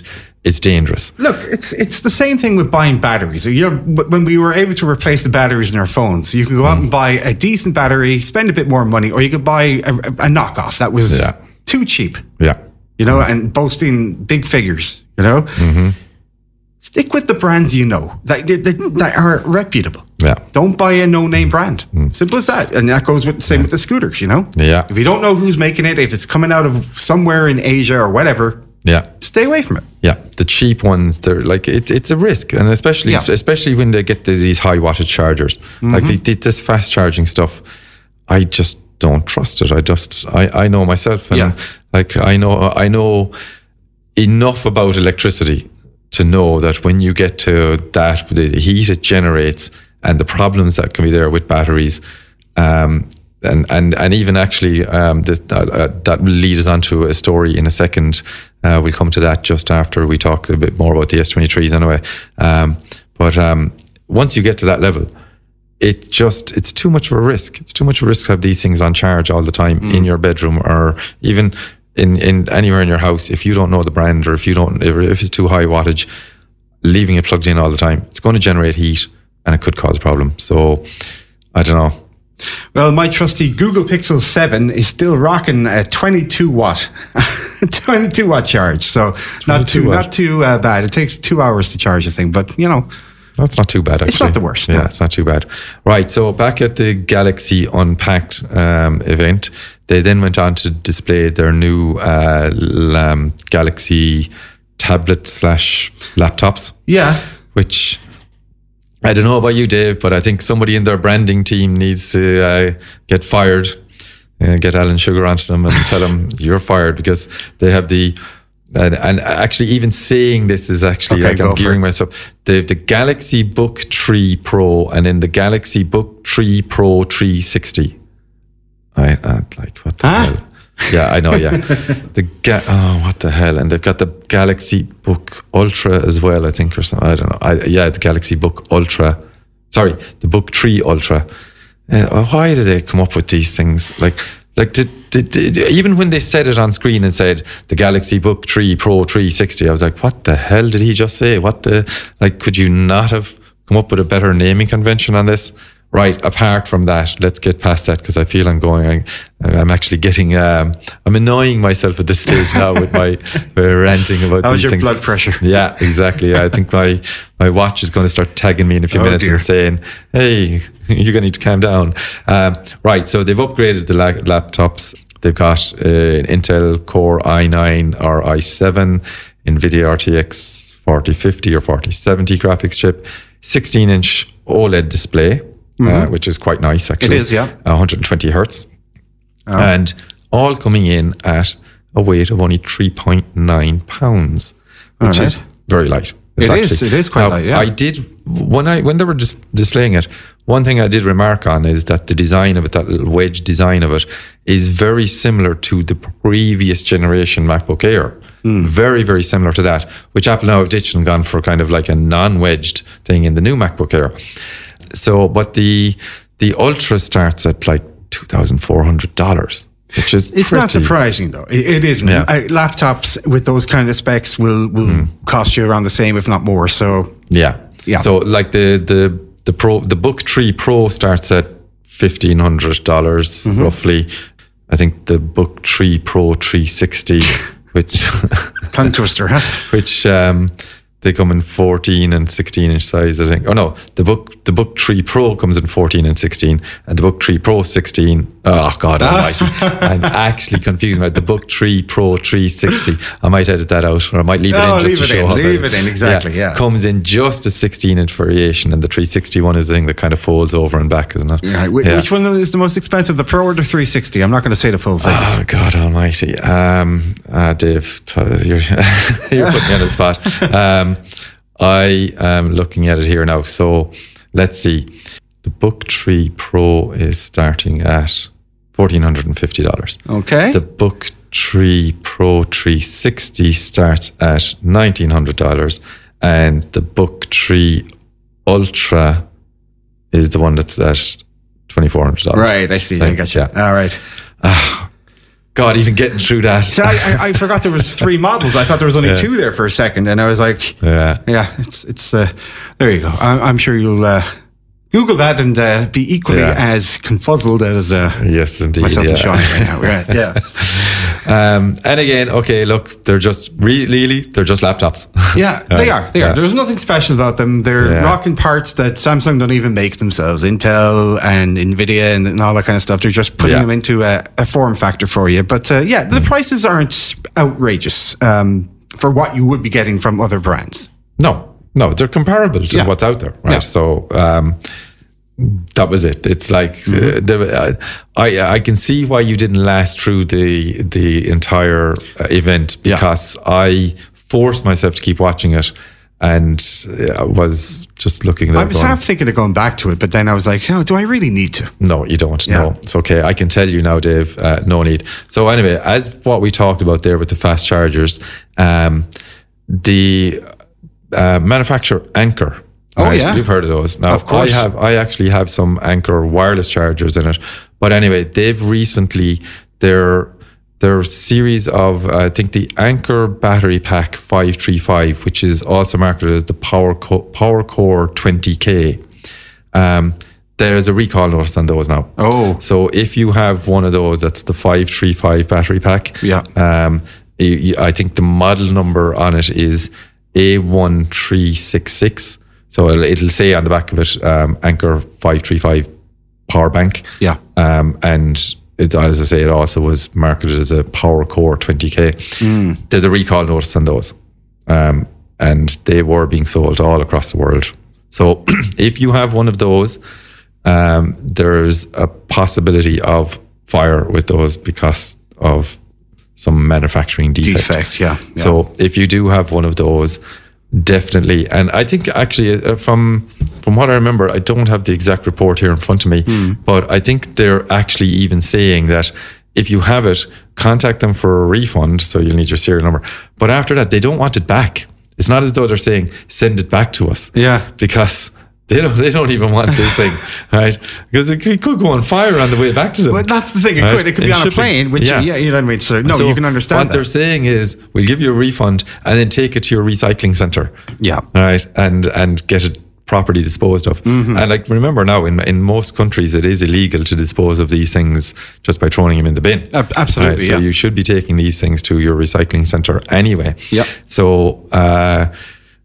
it's dangerous. Look, it's it's the same thing with buying batteries. You know, when we were able to replace the batteries in our phones, you could go out Mm. and buy a decent battery, spend a bit more money, or you could buy a, a knockoff that was Yeah. too cheap. Yeah. You know, and boasting big figures. You know, Mm-hmm. stick with the brands you know that that, that are reputable. Yeah. Don't buy a no-name brand. Simple as that. And that goes with the same with the scooters. You know, Mm. Yeah. if you don't know who's making it, if it's coming out of somewhere in Asia or whatever, Yeah. stay away from it. Yeah, the cheap ones, they're like it, it's a risk, and especially Yeah. especially when they get the, these high wattage chargers, like the, the, this fast charging stuff. I just don't trust it. I just I, I know myself, and Yeah. like I know I know enough about electricity to know that when you get to that, the heat it generates and the problems that can be there with batteries, um, and and and even actually um, this, uh, uh, that will lead us on to a story in a second. Uh, we'll come to that just after we talk a bit more about the S23s anyway. Um, but um, once you get to that level, it just it's too much of a risk. It's too much of a risk to have these things on charge all the time in your bedroom or even in, in anywhere in your house. If you don't know the brand or if you don't if it's too high wattage, leaving it plugged in all the time, it's going to generate heat and it could cause a problem. So I don't know. Well, my trusty Google Pixel 7 is still rocking a 22 watt, (laughs) 22 watt charge. So not too, watt. not too uh, bad. It takes two hours to charge the thing, but you know, That's not too bad, actually. It's not the worst, Yeah, no. it's not too bad. Right. So back at the Galaxy Unpacked um, event, they then went on to display their new uh, um, Galaxy tablet slash laptops, yeah. which I don't know about you, Dave, but I think somebody in their branding team needs to uh, get fired. Uh, get Alan Sugar onto them and tell them (laughs) you're fired because they have the and, and actually even saying this is actually Okay, like I'm gearing it. myself. The the Galaxy Book 3 Pro and then the Galaxy Book 3 Pro 360. I, I like what the hell. (laughs) Yeah, I know. Yeah, the ga- oh, what the hell? And they've got the Galaxy Book Ultra as well. I think or something. I don't know. I, yeah, the Galaxy Book Ultra. Sorry, the Book Three Ultra. Uh, why did they come up with these things? Like, like did, did, did- even when they said it on screen and said the Galaxy Book 3 Pro 360, I was like, what the hell did he just say? What the like? Could you not have come up with a better naming convention on this? Right. Apart from that, let's get past that because I feel I'm going. I, I'm actually getting. Um, I'm annoying myself at this stage now with my, (laughs) ranting about How's these your things. blood pressure? Yeah, exactly. I think my my watch is going to start tagging me in a few Oh, minutes dear. and saying, "Hey, (laughs) you're going to need to calm down." Um, right. So they've upgraded the la- laptops. They've got uh, an Intel Core i9 or i7, NVIDIA RTX 4050 or 4070 graphics chip, 16 inch OLED display, uh, which is quite nice actually. Mm-hmm. yeah. 120 hertz, Oh. and all coming in at a weight of only 3.9 pounds, which All is very light. It is, it is quite Now, light, yeah. I did when I when they were dis- displaying it. One thing I did remark on is that the design of it, that little wedge design of it, is very similar to the previous generation MacBook Air. Hmm. Very, very similar to that, which Apple now have ditched and gone for kind of like a non-wedged thing in the new MacBook Air. So, but the the Ultra starts at like two thousand four hundred dollars, which is It's not surprising though. It, it isn't. Yeah. Uh, laptops with those kind of specs will will cost you around the same, if not more. So Yeah. Yeah. So like the the the pro the book three pro starts at fifteen hundred dollars Mm-hmm. roughly. I think the book three pro three sixty, (laughs) which tongue twister, huh? (laughs) which um they come in 14 and 16 inch size, I think. Oh no, the book the book 3 Pro comes in 14 and 16, and the book 3 Pro 16. Oh God (laughs) Almighty! I'm actually confused about the book 3 Pro 360. I might edit that out, or I might leave it Oh, in just to show in, how leave it in, exactly, yeah. comes in just a 16 inch variation, and the 360 one is the thing that kind of folds over and back, isn't it? Wh- Yeah. Which one is the most expensive, the Pro or the 360? I'm not going to say the full thing. Oh God Almighty, um, uh, Dave, you're (laughs) you're putting me on the spot. Um, Um, I am looking at it here now. So let's see. The Book 3 Pro is starting at fourteen hundred and fifty dollars. okay. The Book 3 Pro 360 starts at nineteen hundred dollars, and the Book 3 Ultra is the one that's at twenty four hundred dollars. right. I see. I got you. Yeah. All right. Ah, God, even getting through that. So I, I, I forgot there was three models. I thought there was only two there for a second, and I was like, Yeah. yeah, it's it's. Uh, there you go. I'm, I'm sure you'll uh, Google that and uh, be equally Yeah. as confuzzled as uh, Yes, indeed. myself yeah. and Sean right now. Right? (laughs) Yeah. Um, and again, okay, look, they're just re- really, they're just laptops. (laughs) Yeah, (laughs) they are. They Yeah. are. There's nothing special about them. They're Yeah. rocking parts that Samsung don't even make themselves. Intel and Nvidia and, and all that kind of stuff. They're just putting Yeah. them into a, a form factor for you. But uh, yeah, the prices aren't outrageous um, for what you would be getting from other brands. no, no, they're comparable to what's out there, right? Yeah. So um, that was it. It's like uh, Mm-hmm. the, uh, I I can see why you didn't last through the the entire uh, event Yeah. because I forced myself to keep watching it and uh, was just looking. I was going, half thinking of going back to it, but then I was like, oh, do I really need to? No, you don't. Yeah. No, it's okay. I can tell you now, Dave. Uh, no need. So anyway, as what we talked about there with the fast chargers, um, the uh, manufacturer Anker. Oh, right? yeah. you've heard of those. Now, Of course. I have. I actually have some Anker wireless chargers in it. But anyway, they've recently their their series of I think the Anker Battery Pack five three five, which is also marketed as the Power Co- Power Core twenty K. Um, there's a recall notice on those now. Oh. So if you have one of those, that's the 535 battery pack. Yeah. Um, you- you- I think the model number on it is A1366. So it'll, it'll say on the back of it, um, Anker 535 power bank. Yeah. Um, and it, as I say, it also was marketed as a Power Core 20K. There's a recall notice on those. Um, and they were being sold all across the world. So (clears throat) if you have one of those, um, there's a possibility of fire with those because of some manufacturing defect. Defect, yeah. yeah. So if you do have one of those, definitely. And I think actually uh, from from what I remember, I don't have the exact report here in front of me, Hmm. but I think they're actually even saying that if you have it, contact them for a refund. So you'll need your serial number. But after that, they don't want it back. It's not as though they're saying send it back to us. Yeah. Because. They don't, they don't even want this thing, (laughs) right? Because it could, could go on fire on the way back to them. Well, that's the thing. It Right? could, it could be on a plane, which, yeah. Yeah. you know what I mean? So, no, So you can understand What that. they're saying is, we'll give you a refund and then take it to your recycling center. Yeah. All right. And and get it properly disposed of. Mm-hmm. And like remember now, in in most countries, it is illegal to dispose of these things just by throwing them in the bin. Ab- absolutely, So yeah. you should be taking these things to your recycling center anyway. Yeah. So. uh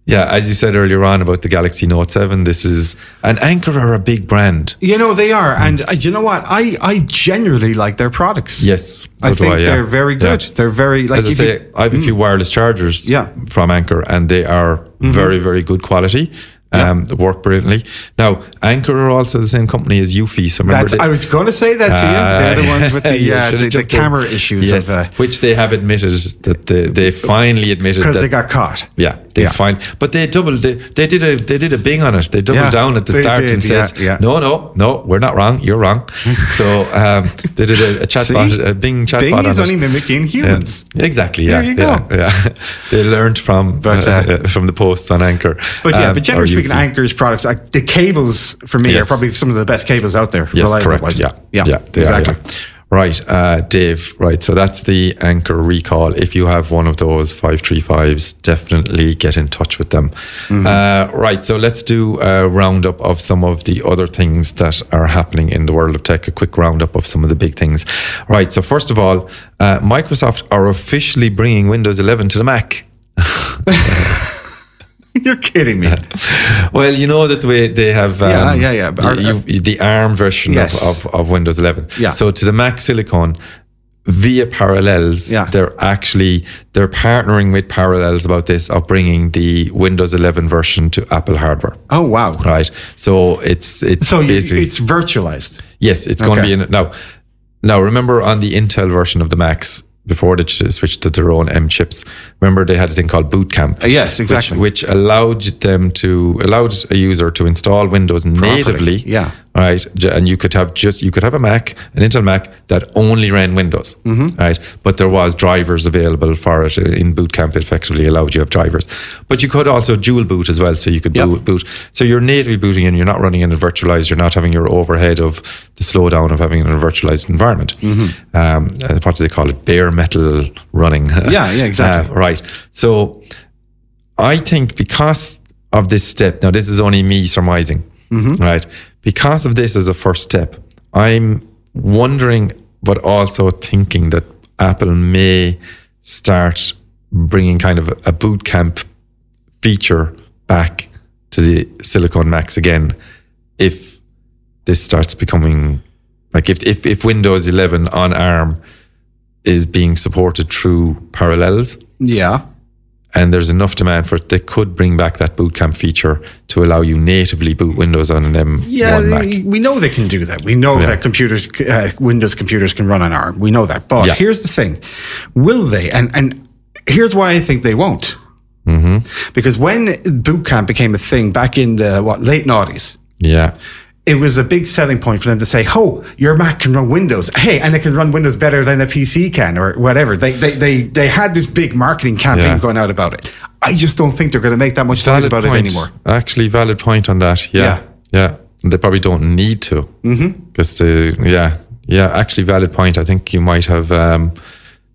yeah, as you said earlier on about the Galaxy Note 7, this is an Anker are a big brand. You know they are, and uh, you know what? I I genuinely like their products. Yes, I so do think I, yeah. they're very good. Yeah. They're very like As I say, could- I have a few wireless chargers Mm. Yeah. Mm-hmm. from Anker, and they are very, very good quality. Um, work brilliantly. Now, Anker are also the same company as Eufy. So remember, That's, they- I was going to say that to you. They're the ones with (laughs) the uh, the, the jumped in. camera issues yes, of uh, which they have admitted that they, they finally admitted because they got caught. yeah, they Yeah. fine, but they doubled. They, they did a they did a bing on it. They doubled Yeah, down at the start did, and said, yeah. "No, no, no, we're not wrong. You're wrong." (laughs) so um, they did a, a chatbot, a Bing chatbot. Bing on is it. only mimicking humans. Exactly. Yeah, There you yeah, go. yeah. (laughs) they learned from But, uh, uh, uh, from the posts on Anker. But yeah, um, but generally or speaking, Eufy. Anker's products, like the cables for me Yes. are probably some of the best cables out there. Yes, correct. wise. Yeah, yeah, yeah, they are, exactly. yeah. Right, uh, Dave. Right, so that's the Anker recall. If you have one of those five three fives, definitely get in touch with them. Mm-hmm. Uh, right, so let's do a roundup of some of the other things that are happening in the world of tech. A quick roundup of some of the big things. Right, so first of all, uh, Microsoft are officially bringing Windows 11 to the Mac. (laughs) (laughs) (laughs) You're kidding me. (laughs) Well, you know that way they have um, Yeah, yeah, yeah. Our- you- you- the ARM version Yes. of, of, of Windows 11. Yeah. So to the Mac Silicon, via Parallels, Yeah. they're actually they're partnering with Parallels about this of bringing the Windows 11 version to Apple hardware. Oh wow. Right. So it's it's So basically it's virtualized. Yes, it's going to be in now. Now, remember on the Intel version of the Macs before they switched to their own M chips. Remember they had a thing called Boot Camp. Uh, yes, exactly. Which, which allowed them to allowed a user to install Windows natively. yeah. Right, and you could have just you could have a Mac, an Intel Mac that only ran Windows. Mm-hmm. Right, but there was drivers available for it in Boot Camp. It effectively allowed you to have drivers, but you could also dual boot as well. So you could Yep. boot, boot. So you're natively booting and you're not running in a virtualized. You're not having your overhead of the slowdown of having in a virtualized environment. Um, uh, what do they call it? Bare metal running. Yeah, yeah, (laughs) exactly. Uh, right. So I think because of this step, now this is only me surmising, right? Because of this as a first step, I'm wondering, but also thinking that Apple may start bringing kind of a, boot camp feature back to the Silicon Macs again if this starts becoming like if, if, if Windows 11 on ARM is being supported through Parallels Yeah. And there's enough demand for it, they could bring back that boot camp feature to allow you natively boot Windows on an M1 Yeah, Mac. we know they can do that. We know Yeah. that computers, uh, Windows computers can run on ARM. We know that. But Yeah. here's the thing: will they? And and here's why I think they won't. Mm-hmm. Because when boot camp became a thing back in the what late noughties, Yeah. It was a big selling point for them to say, "Oh, your Mac can run Windows. Hey, and it can run Windows better than a PC can, or whatever." They they they, they had this big marketing campaign Yeah. going out about it. I just don't think they're going to make that much noise about point. it anymore. Actually, valid point on that. Yeah. Yeah. And they probably don't need to. Because mm-hmm. the, yeah. Yeah. Actually, valid point. I think you might have, um,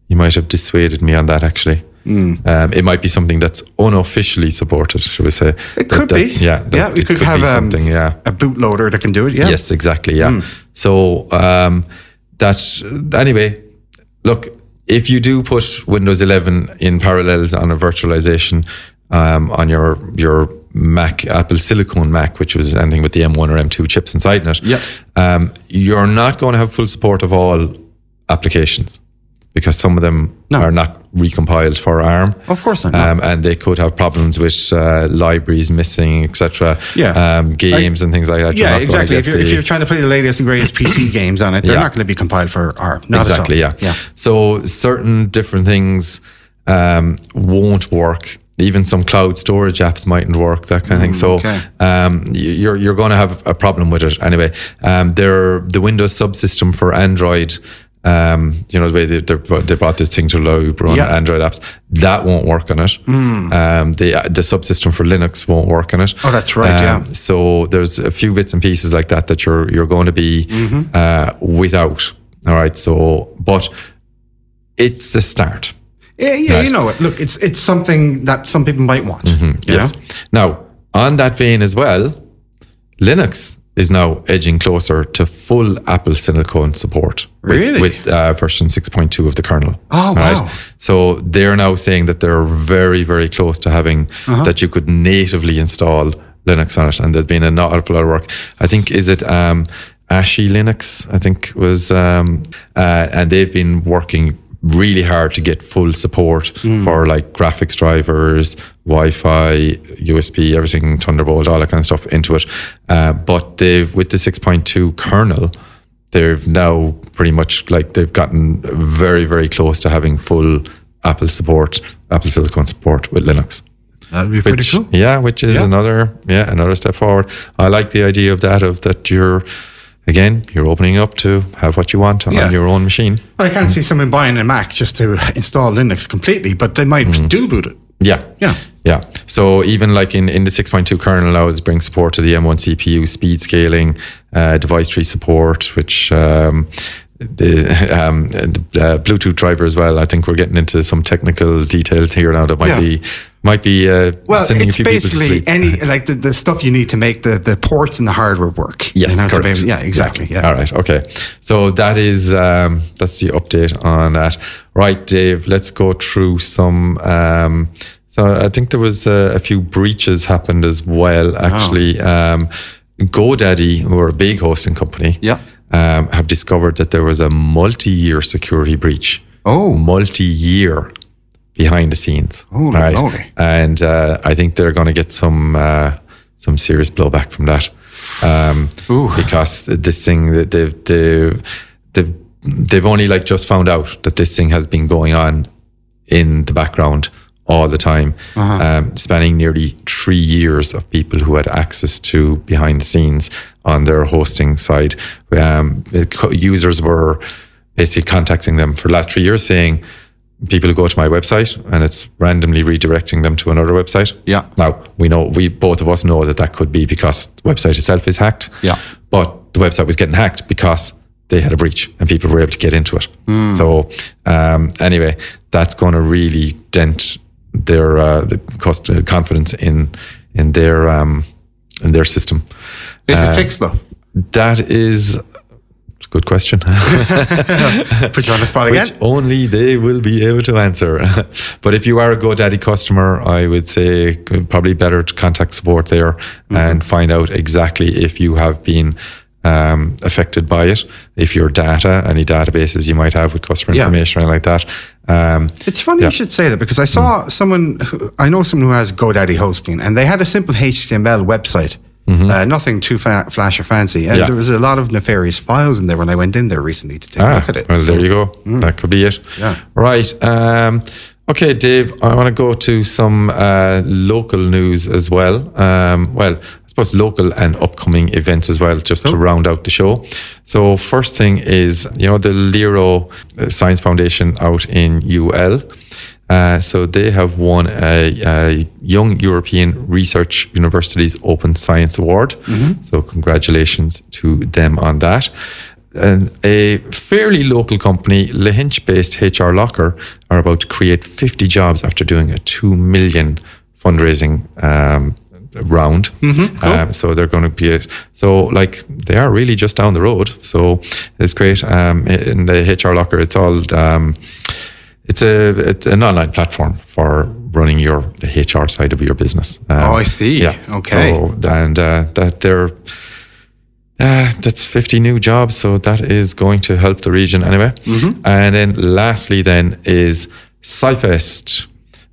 you might have dissuaded me on that actually. Mm. Um, it might be something that's unofficially supported, should we say? It That- could that- be. Yeah. that yeah. We it could, have um, something. Yeah. a bootloader that can do it. Yeah. Yes, exactly. Yeah. Hmm. So um, that's anyway. Look, if you do put Windows 11 in parallels on a virtualization um, on your your Mac, Apple Silicon Mac, which was anything with the M1 or M2 chips inside it, Yep. um, you're not going to have full support of all applications because some of them No. are not recompiled for ARM. Of course not. Um, and they could have problems with uh, libraries missing, etc. Yeah. Um, games and things like that. You're Yeah, exactly. If you're, if you're trying to play the latest and greatest PC (coughs) games on it, they're Yeah. not going to be compiled for ARM. Not exactly At all. yeah. Yeah. so certain different things um, won't work even some cloud storage apps mightn't work that kind of thing so Mm, okay. um, you're, you're going to have a problem with it anyway um, they're, the windows subsystem for android um, you know the way they, they're- brought this thing to allow you to run Yeah. Mm. android apps that won't work on it um, the, the subsystem for linux won't work on it Oh, that's right, Um, yeah. so there's a few bits and pieces like that that you're you're going to be Mm-hmm. uh, without. All right. So, but it's a start. Yeah, yeah, Right. you know it. Look, it's it's something that some people might want. Mm-hmm. Yes. know? Now, on that vein as well, Linux is now edging closer to full Apple Silicon support. With- Really? With uh, version 6.2 of the kernel. Oh, wow. So they're now saying that they're very, very close to having Uh-huh. that you could natively install Linux on it. And there's been an awful lot of work. I think, is it um, Asahi Linux? I think was, um, uh, and they've been working really hard to get full support Hmm. for like graphics drivers, Wi-Fi, USB, everything, Thunderbolt, all that kind of stuff into it. Uh, but they've with the 6.2 kernel, they've now pretty much like they've gotten very, very close to having full Apple support, Apple Silicon support with Linux. That'd be pretty Which, cool. Yeah, which is Yeah. another yeah another step forward. I like the idea of that of that you're again you're opening up to have what you want Yeah. on your own machine. I can't see someone buying a Mac just to (laughs) install Linux completely, but they might Mm-hmm. dual boot it. Yeah. Yeah. Yeah. So even like in, in the 6.2 kernel now, it brings support to the M1 CPU, speed scaling, uh, device tree support, which um, the, (laughs) um, the uh, Bluetooth driver as well. I think we're getting into some technical details here now that might Yeah. be might be uh, Well, sending a it's few people to basically any (laughs) like the, the stuff you need to make the, the ports and the hardware work. Yes, You know, be correct. able- yeah, exactly. Yeah. All right. Okay. So that is um, that's the update on that. Right, Dave. Let's go through some um, So I think there was uh, a few breaches happened as well. Actually, um, GoDaddy, who are a big hosting company, Yeah. um, have discovered that there was a multi-year security breach. Oh. multi-year behind the scenes. Holy moly. And uh, I think they're going to get some uh, some serious blowback from that, um, because this thing that they've they've they've they've only like just found out that this thing has been going on in the background all the time, Uh-huh. um, spanning nearly three years of people who had access to behind the scenes on their hosting side. Um, users were basically contacting them for the last three years saying, people who go to my website and it's randomly redirecting them to another website. Yeah. Now, we know, we both of us know that that could be because the website itself is hacked. Yeah. But the website was getting hacked because they had a breach and people were able to get into it. Hmm. So, um, anyway, that's going to really dent their uh, the cost, uh, confidence in in their um, in their system. Is Uh, it fixed though? That is a good question. (laughs) Put you on the spot (laughs) again. Which only they will be able to answer. (laughs) but if you are a GoDaddy customer, I would say probably better to contact support there and find out exactly if you have been um, affected by it. If your data, any databases you might have with customer Yeah. information or anything like that. Um, It's funny Yeah. you should say that because I saw someone, who, I know someone who has GoDaddy hosting, and they had a simple HTML website, uh, nothing too fa- flash or fancy, and Mm-hmm. Yeah. there was a lot of nefarious files in there when I went in there recently to take a Ah, look at it. well, So- there you go. That could be it. Yeah. Right. Um, okay, Dave, I want to go to some uh, local news as well. Um, well, suppose local and upcoming events as well, just to round out the show. So, first thing is, you know, the Lero uh, Science Foundation out in UL. Uh, so they have won a, a Young European Research Universities Open Science Award. So congratulations to them on that. And a fairly local company, Lahinch-based HR Locker, are about to create 50 jobs after doing a 2 million fundraising um, round. Um, so they're going to be it. So like they are really just down the road. So it's great. Um, in the HR Locker, it's all um, it's a it's an online platform for running your the HR side of your business. Um, Oh, I see. Yeah. Okay. So and uh, that they're. Uh, that's 50 new jobs, so that is going to help the region anyway. Mm-hmm. And then lastly, then is SciFest,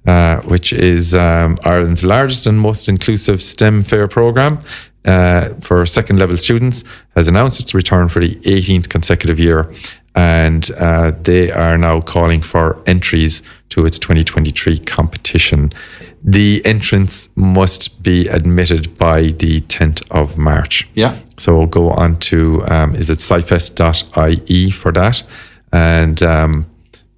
uh, which is um, Ireland's largest and most inclusive STEM fair program uh, for second level students, has announced its return for the 18th consecutive year. And uh, they are now calling for entries to its 2023 competition. The entrants must be admitted by the 10th of March. Yeah. So we'll go on to, um, is it scifest.ie for that? And um,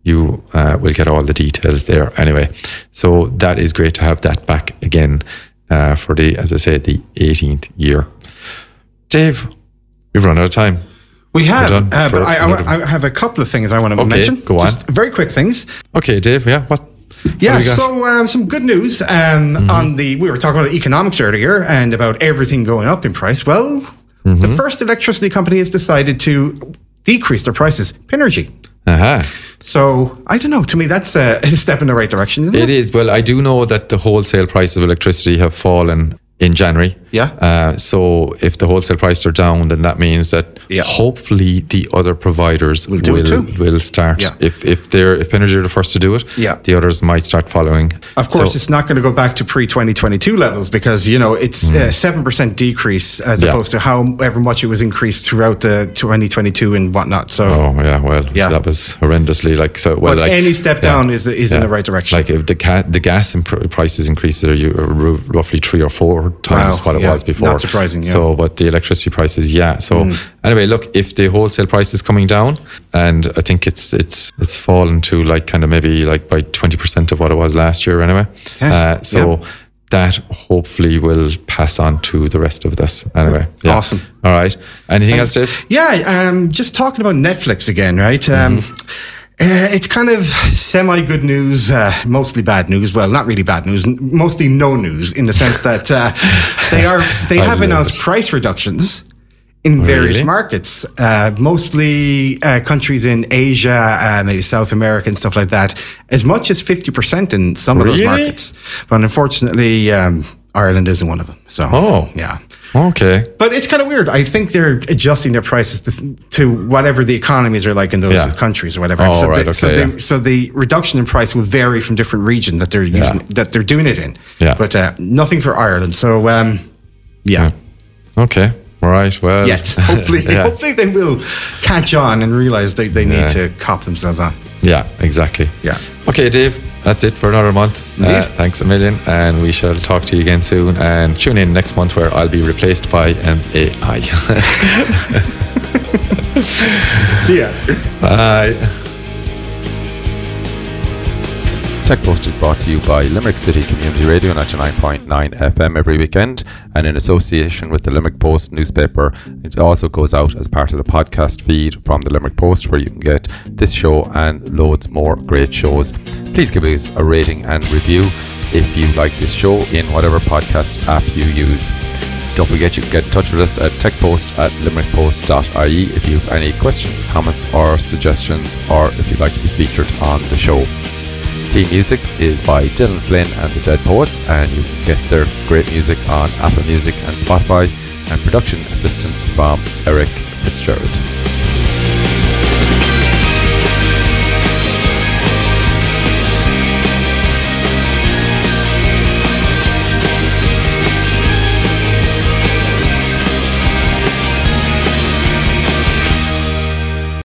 you uh, will get all the details there anyway. So that is great to have that back again uh, for the, as I said, the 18th year. Dave, we've run out of time. We have, uh, but I, I, I have a couple of things I want to Okay, mention. go on. Just very quick things. Okay, Dave, yeah, what? Yeah, what do we got? so um, some good news um, on the. We were talking about economics earlier and about everything going up in price. Well, the first electricity company has decided to decrease their prices. Pinergy. Aha. So I don't know. To me, that's a, (laughs) a step in the right direction, isn't it? It is. Well, I do know that the wholesale prices of electricity have fallen in January. Yeah. Uh, so if the wholesale prices are down, then that means that Yeah. hopefully the other providers will do it too. will start. Yeah. If if they're if Pinergy are the first to do it, Yeah. the others might start following. Of course, So- it's not going to go back to pre 2022 levels because, you know, it's a 7% decrease as. Yeah. opposed to however much it was increased throughout the 2022 and whatnot. So, Oh yeah, well, Yeah. that was horrendously like so. Well, but like any step down is, is in the right direction. Like if the ca- the gas in pr- prices increases are you are roughly three or four times Wow, what it yeah. was before. Not surprising, yeah. So, but the electricity prices, yeah. So Mm. anyway, look, if the wholesale price is coming down, and I think it's it's it's fallen to like kind of maybe like by twenty percent of what it was last year anyway. Okay, Uh, so. That hopefully will pass on to the rest of this. Anyway, yeah. Awesome. All right. Anything else, Dave? Yeah, um, just talking about Netflix again, right? Um, uh, it's kind of semi good news, uh, mostly bad news. Well, not really bad news, mostly no news in the sense that uh, they are they have announced price reductions in various Really? markets, uh, mostly uh, countries in Asia, uh, maybe South America and stuff like that, as much as 50% in some of those markets. But unfortunately, um, Ireland isn't one of them. So, Oh. yeah. Okay. But it's kind of weird. I think they're adjusting their prices to, to whatever the economies are like in those Yeah. countries or whatever. Oh, so, right, the, so, okay, the, so the reduction in price will vary from different region that they're using that they're doing it in. Yeah. But uh, nothing for Ireland. So um, yeah. Okay. All right. Well. Yet (laughs) hopefully, yeah. hopefully they will catch on and realize they, they need Yeah. to cop themselves on. Yeah. Exactly. Yeah. Okay, Dave. That's it for another month. Uh, Indeed. thanks a million, and we shall talk to you again soon. And tune in next month where I'll be replaced by an AI. (laughs) See ya. Bye. TechPost is brought to you by Limerick City Community Radio on 9.9 FM every weekend and in association with the Limerick Post newspaper. It also goes out as part of the podcast feed from the Limerick Post where you can get this show and loads more great shows. Please give us a rating and review if you like this show in whatever podcast app you use. Don't forget you can get in touch with us at techpost at limerickpost.ie if you have any questions, comments or suggestions or if you'd like to be featured on the show. Theme music is by Dylan Flynn and the Dead Poets, and you can get their great music on Apple Music and Spotify, and production assistance from Eric Fitzgerald.